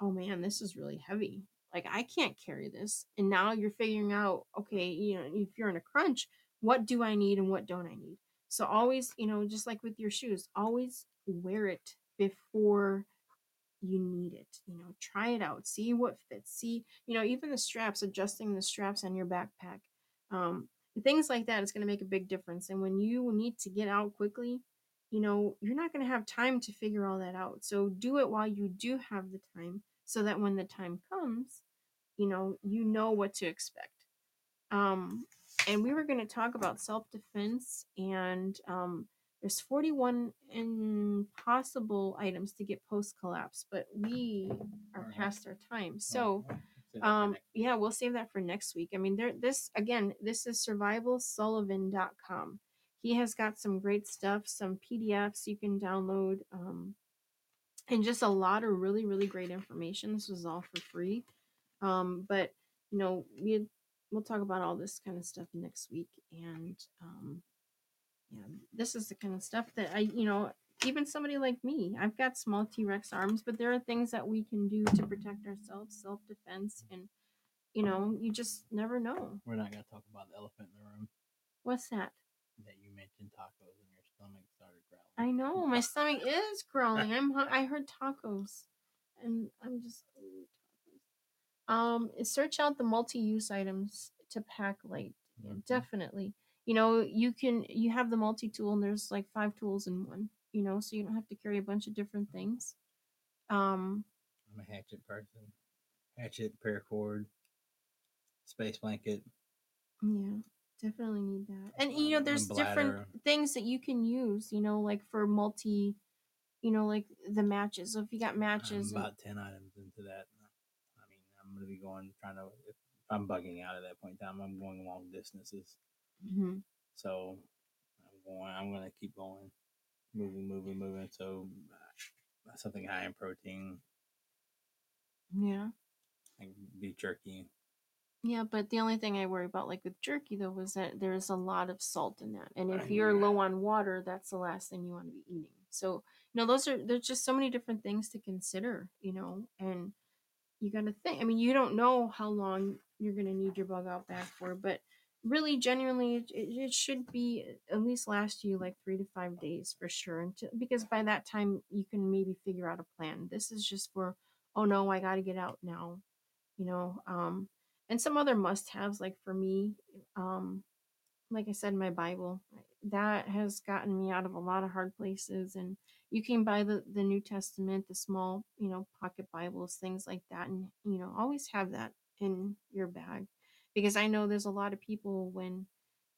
oh man, this is really heavy. Like I can't carry this. And now you're figuring out, okay, you know, if you're in a crunch, what do I need and what don't I need? So always, you know, just like with your shoes, always wear it before you need it. You know, try it out, see what fits. See, you know, even the straps, adjusting the straps on your backpack, um, things like that is going to make a big difference. And when you need to get out quickly, you know, you're not going to have time to figure all that out. So do it while you do have the time, so that when the time comes, you know, you know what to expect. Um, and we were going to talk about self defense and um, there's 41 impossible items to get post collapse, but we are past our time. So, Well, um, yeah, we'll save that for next week. I mean, there, this again, this is survivalsullivan.com. He has got some great stuff, some PDFs you can download, um, and just a lot of really, really great information. This was all for free. Um, but you know, we we'll talk about all this kind of stuff next week, and um, yeah, this is the kind of stuff that I, you know, even somebody like me, I've got small T Rex arms, but there are things that we can do to protect ourselves, self defense, and you know, you just never know. We're not going to talk about the elephant in the room What's that? that you mentioned tacos and your stomach started growling. I know my stomach is growling. I'm I heard tacos, and I'm just tacos. Um, search out the multi-use items to pack light. Mhm. definitely. You know, you can you have the multi-tool, and there's like five tools in one. You know, so you don't have to carry a bunch of different things. Um, I'm a hatchet person. Hatchet, paracord, space blanket. Yeah, definitely need that. And you know, Um, there's different things that you can use, you know, like for multi, you know, like the matches. So if you got matches, I'm and- about 10 items into that. I mean, I'm going to be going, trying to, if I'm bugging out at that point in time, I'm going long distances. Mhm. So I'm going. I'm gonna keep going, moving, moving, moving. So uh, something high in protein, Yeah. like beef jerky. Yeah, but the only thing I worry about, like with jerky, though, was that there's a lot of salt in that, and if I you're know. low on water, that's the last thing you want to be eating. So, you know, those are there's just so many different things to consider, you know, and you got to think. I mean, you don't know how long you're going to need your bug out bag for, but really, genuinely, it, it should be at least last you like three to five days for sure, until, because by that time you can maybe figure out a plan. This is just for, oh no, I got to get out now you know um and some other must haves like for me um like i said my bible that has gotten me out of a lot of hard places and you can buy the the new testament the small you know pocket bibles things like that and you know always have that in your bag because i know there's a lot of people when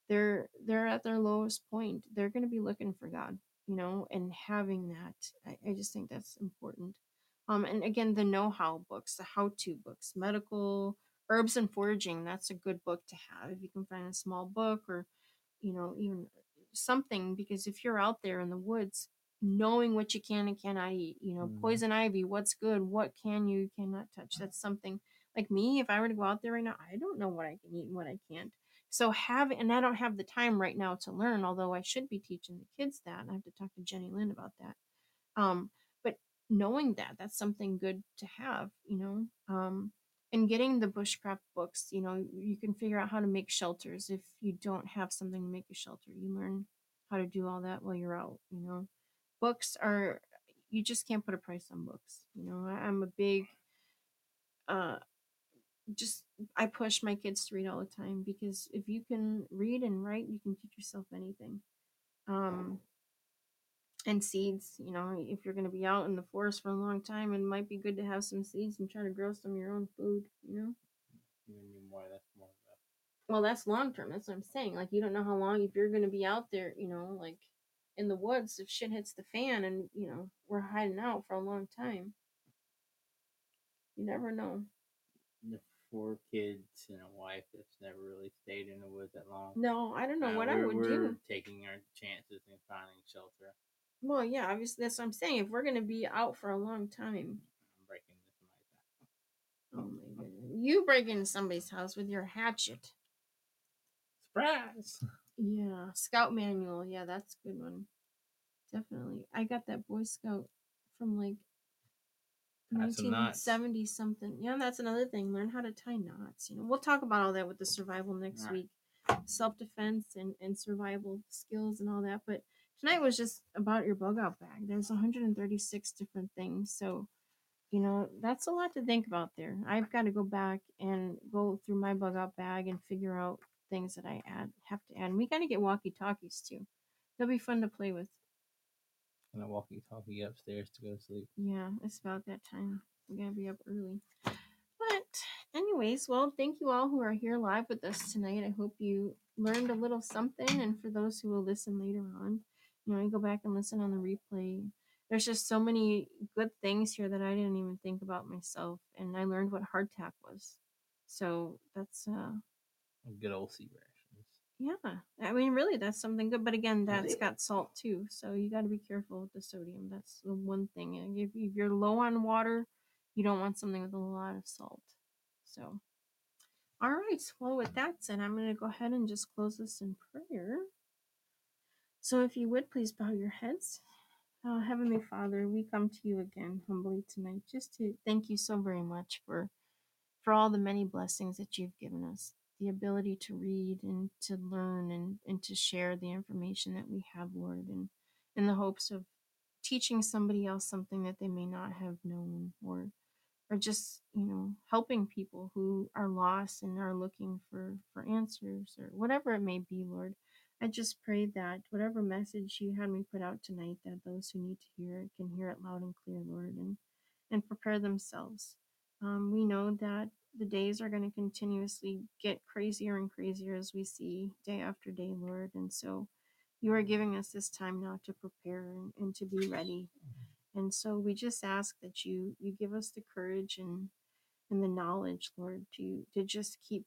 they're they're at their lowest point they're going to be looking for god you know and having that I, I just think that's important um and again the know-how books the how-to books medical herbs and foraging that's a good book to have if you can find a small book or you know even something because if you're out there in the woods knowing what you can and cannot eat you know Mhm. poison ivy what's good what can you cannot touch that's something like me if i were to go out there right now i don't know what i can eat and what i can't so have and I don't have the time right now to learn, although I should be teaching the kids that. I have to talk to Jenny Lynn about that. Um, but knowing that that's something good to have, you know. Um, and getting the bushcraft books, you know, you can figure out how to make shelters if you don't have something to make a shelter. You learn how to do all that while you're out, you know. Books are you just can't put a price on books. You know, I, I'm a big uh just I push my kids to read all the time because if you can read and write, you can teach yourself anything. Um, and seeds, you know, if you're going to be out in the forest for a long time, it might be good to have some seeds and try to grow some of your own food, you know. Even more. That's more. Well, that's long term. That's what I'm saying. Like you don't know how long if you're going to be out there, you know, like in the woods if shit hits the fan and you know we're hiding out for a long time. You never know. The four kids and a wife that's never really stayed in the woods that long. No, I don't know Uh, what I would we're do. taking our chances and finding shelter. Well, yeah, obviously that's what I'm saying. If we're gonna be out for a long time, I'm breaking this my oh my goodness, you break into somebody's house with your hatchet. Surprise! Yeah, Scout manual. Yeah, that's a good one. Definitely. I got that Boy Scout from like Tie some knots. 1970 something. Yeah, that's another thing. Learn how to tie knots. You know, we'll talk about all that with the survival next week. Self defense and, and survival skills and all that. But tonight was just about your bug out bag. There's 136 different things. So, you know, that's a lot to think about there. I've got to go back and go through my bug out bag and figure out things that I add have to add. And we got to get walkie talkies too. They'll be fun to play with. And a walkie talkie upstairs to go to sleep. Yeah, it's about that time. We gotta be up early. But, anyways, well, thank you all who are here live with us tonight. I hope you learned a little something. And for those who will listen later on, you know, you go back and listen on the replay. There's just so many good things here that I didn't even think about myself. And I learned what hardtack was. So that's uh Good old sea rations. Yeah. I mean really that's something good. But again, that's got salt too. So you gotta be careful with the sodium. That's the one thing. And If, if you're low on water, you don't want something with a lot of salt. So all right. Well with that said, I'm gonna go ahead and just close this in prayer. So if you would please bow your heads. Oh, Heavenly Father, we come to you again humbly tonight just to thank you so very much for for all the many blessings that you've given us the ability to read and to learn and, and to share the information that we have lord and in the hopes of teaching somebody else something that they may not have known or or just you know helping people who are lost and are looking for for answers or whatever it may be lord. I just pray that whatever message you had me put out tonight that those who need to hear it can hear it loud and clear lord and and prepare themselves. Um, we know that the days are going to continuously get crazier and crazier as we see day after day, Lord. And so you are giving us this time now to prepare and, and to be ready. And so we just ask that you you give us the courage and and the knowledge, Lord, to to just keep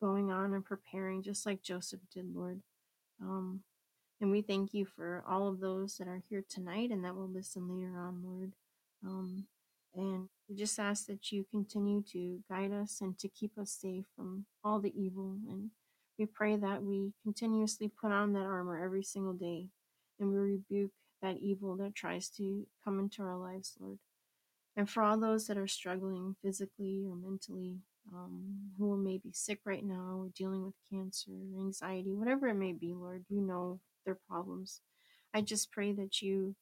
going on and preparing, just like Joseph did, Lord. Um, And we thank you for all of those that are here tonight and that will listen later on, Lord. Um, and we just ask that you continue to guide us and to keep us safe from all the evil. And we pray that we continuously put on that armor every single day and we rebuke that evil that tries to come into our lives, Lord. And for all those that are struggling physically or mentally, um, who may be sick right now or dealing with cancer, anxiety, whatever it may be, Lord, you know their problems. I just pray that you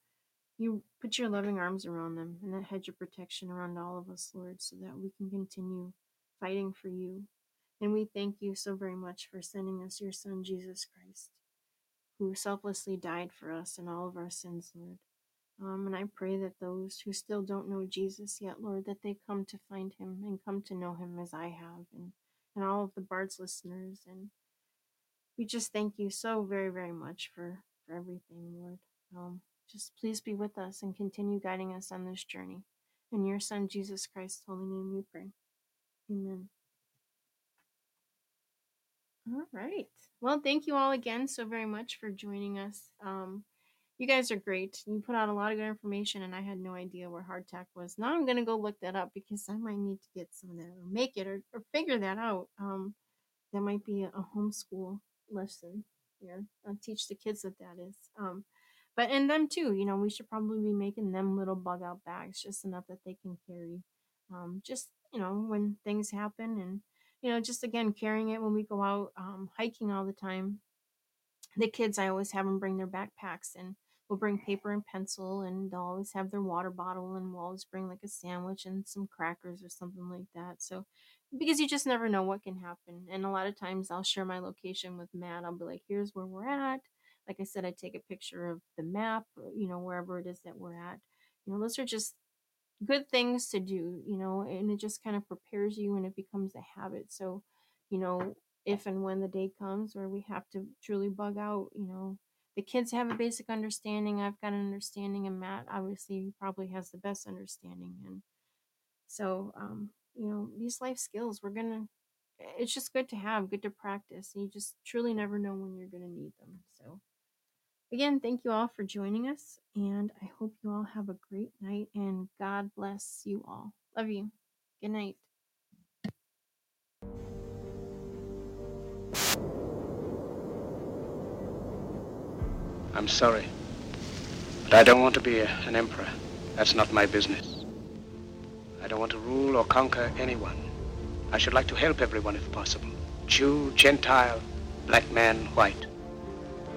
you put your loving arms around them and that hedge of protection around all of us, Lord, so that we can continue fighting for you. And we thank you so very much for sending us your Son, Jesus Christ, who selflessly died for us and all of our sins, Lord. Um, and I pray that those who still don't know Jesus yet, Lord, that they come to find him and come to know him as I have, and, and all of the Bard's listeners. And we just thank you so very, very much for, for everything, Lord. Um, just please be with us and continue guiding us on this journey. In your Son, Jesus Christ's holy name, we pray. Amen. All right. Well, thank you all again so very much for joining us. Um, you guys are great. You put out a lot of good information, and I had no idea where hardtack was. Now I'm gonna go look that up because I might need to get some of that or make it or, or figure that out. Um, that might be a, homeschool lesson. Yeah, I'll teach the kids what that is. Um, but and them too. You know, we should probably be making them little bug out bags, just enough that they can carry. Um, just you know when things happen, and you know just again carrying it when we go out um, hiking all the time the kids i always have them bring their backpacks and we'll bring paper and pencil and they'll always have their water bottle and we'll always bring like a sandwich and some crackers or something like that so because you just never know what can happen and a lot of times i'll share my location with matt i'll be like here's where we're at like i said i take a picture of the map or, you know wherever it is that we're at you know those are just good things to do, you know, and it just kind of prepares you and it becomes a habit. So, you know, if and when the day comes where we have to truly bug out, you know, the kids have a basic understanding. I've got an understanding, and Matt obviously probably has the best understanding. And so, um, you know, these life skills, we're gonna, it's just good to have, good to practice. And you just truly never know when you're gonna need them. So, Again, thank you all for joining us, and I hope you all have a great night and God bless you all. Love you. Good night. I'm sorry. But I don't want to be a, an emperor. That's not my business. I don't want to rule or conquer anyone. I should like to help everyone if possible. Jew, Gentile, black man, white.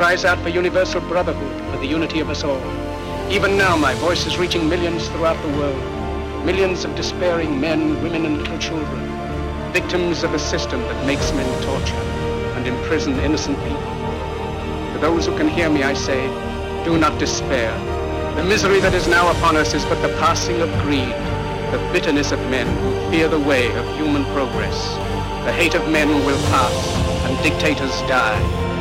cries out for universal brotherhood, for the unity of us all. Even now, my voice is reaching millions throughout the world. Millions of despairing men, women, and little children. Victims of a system that makes men torture and imprison innocent people. To those who can hear me, I say, do not despair. The misery that is now upon us is but the passing of greed, the bitterness of men who fear the way of human progress. The hate of men will pass, and dictators die,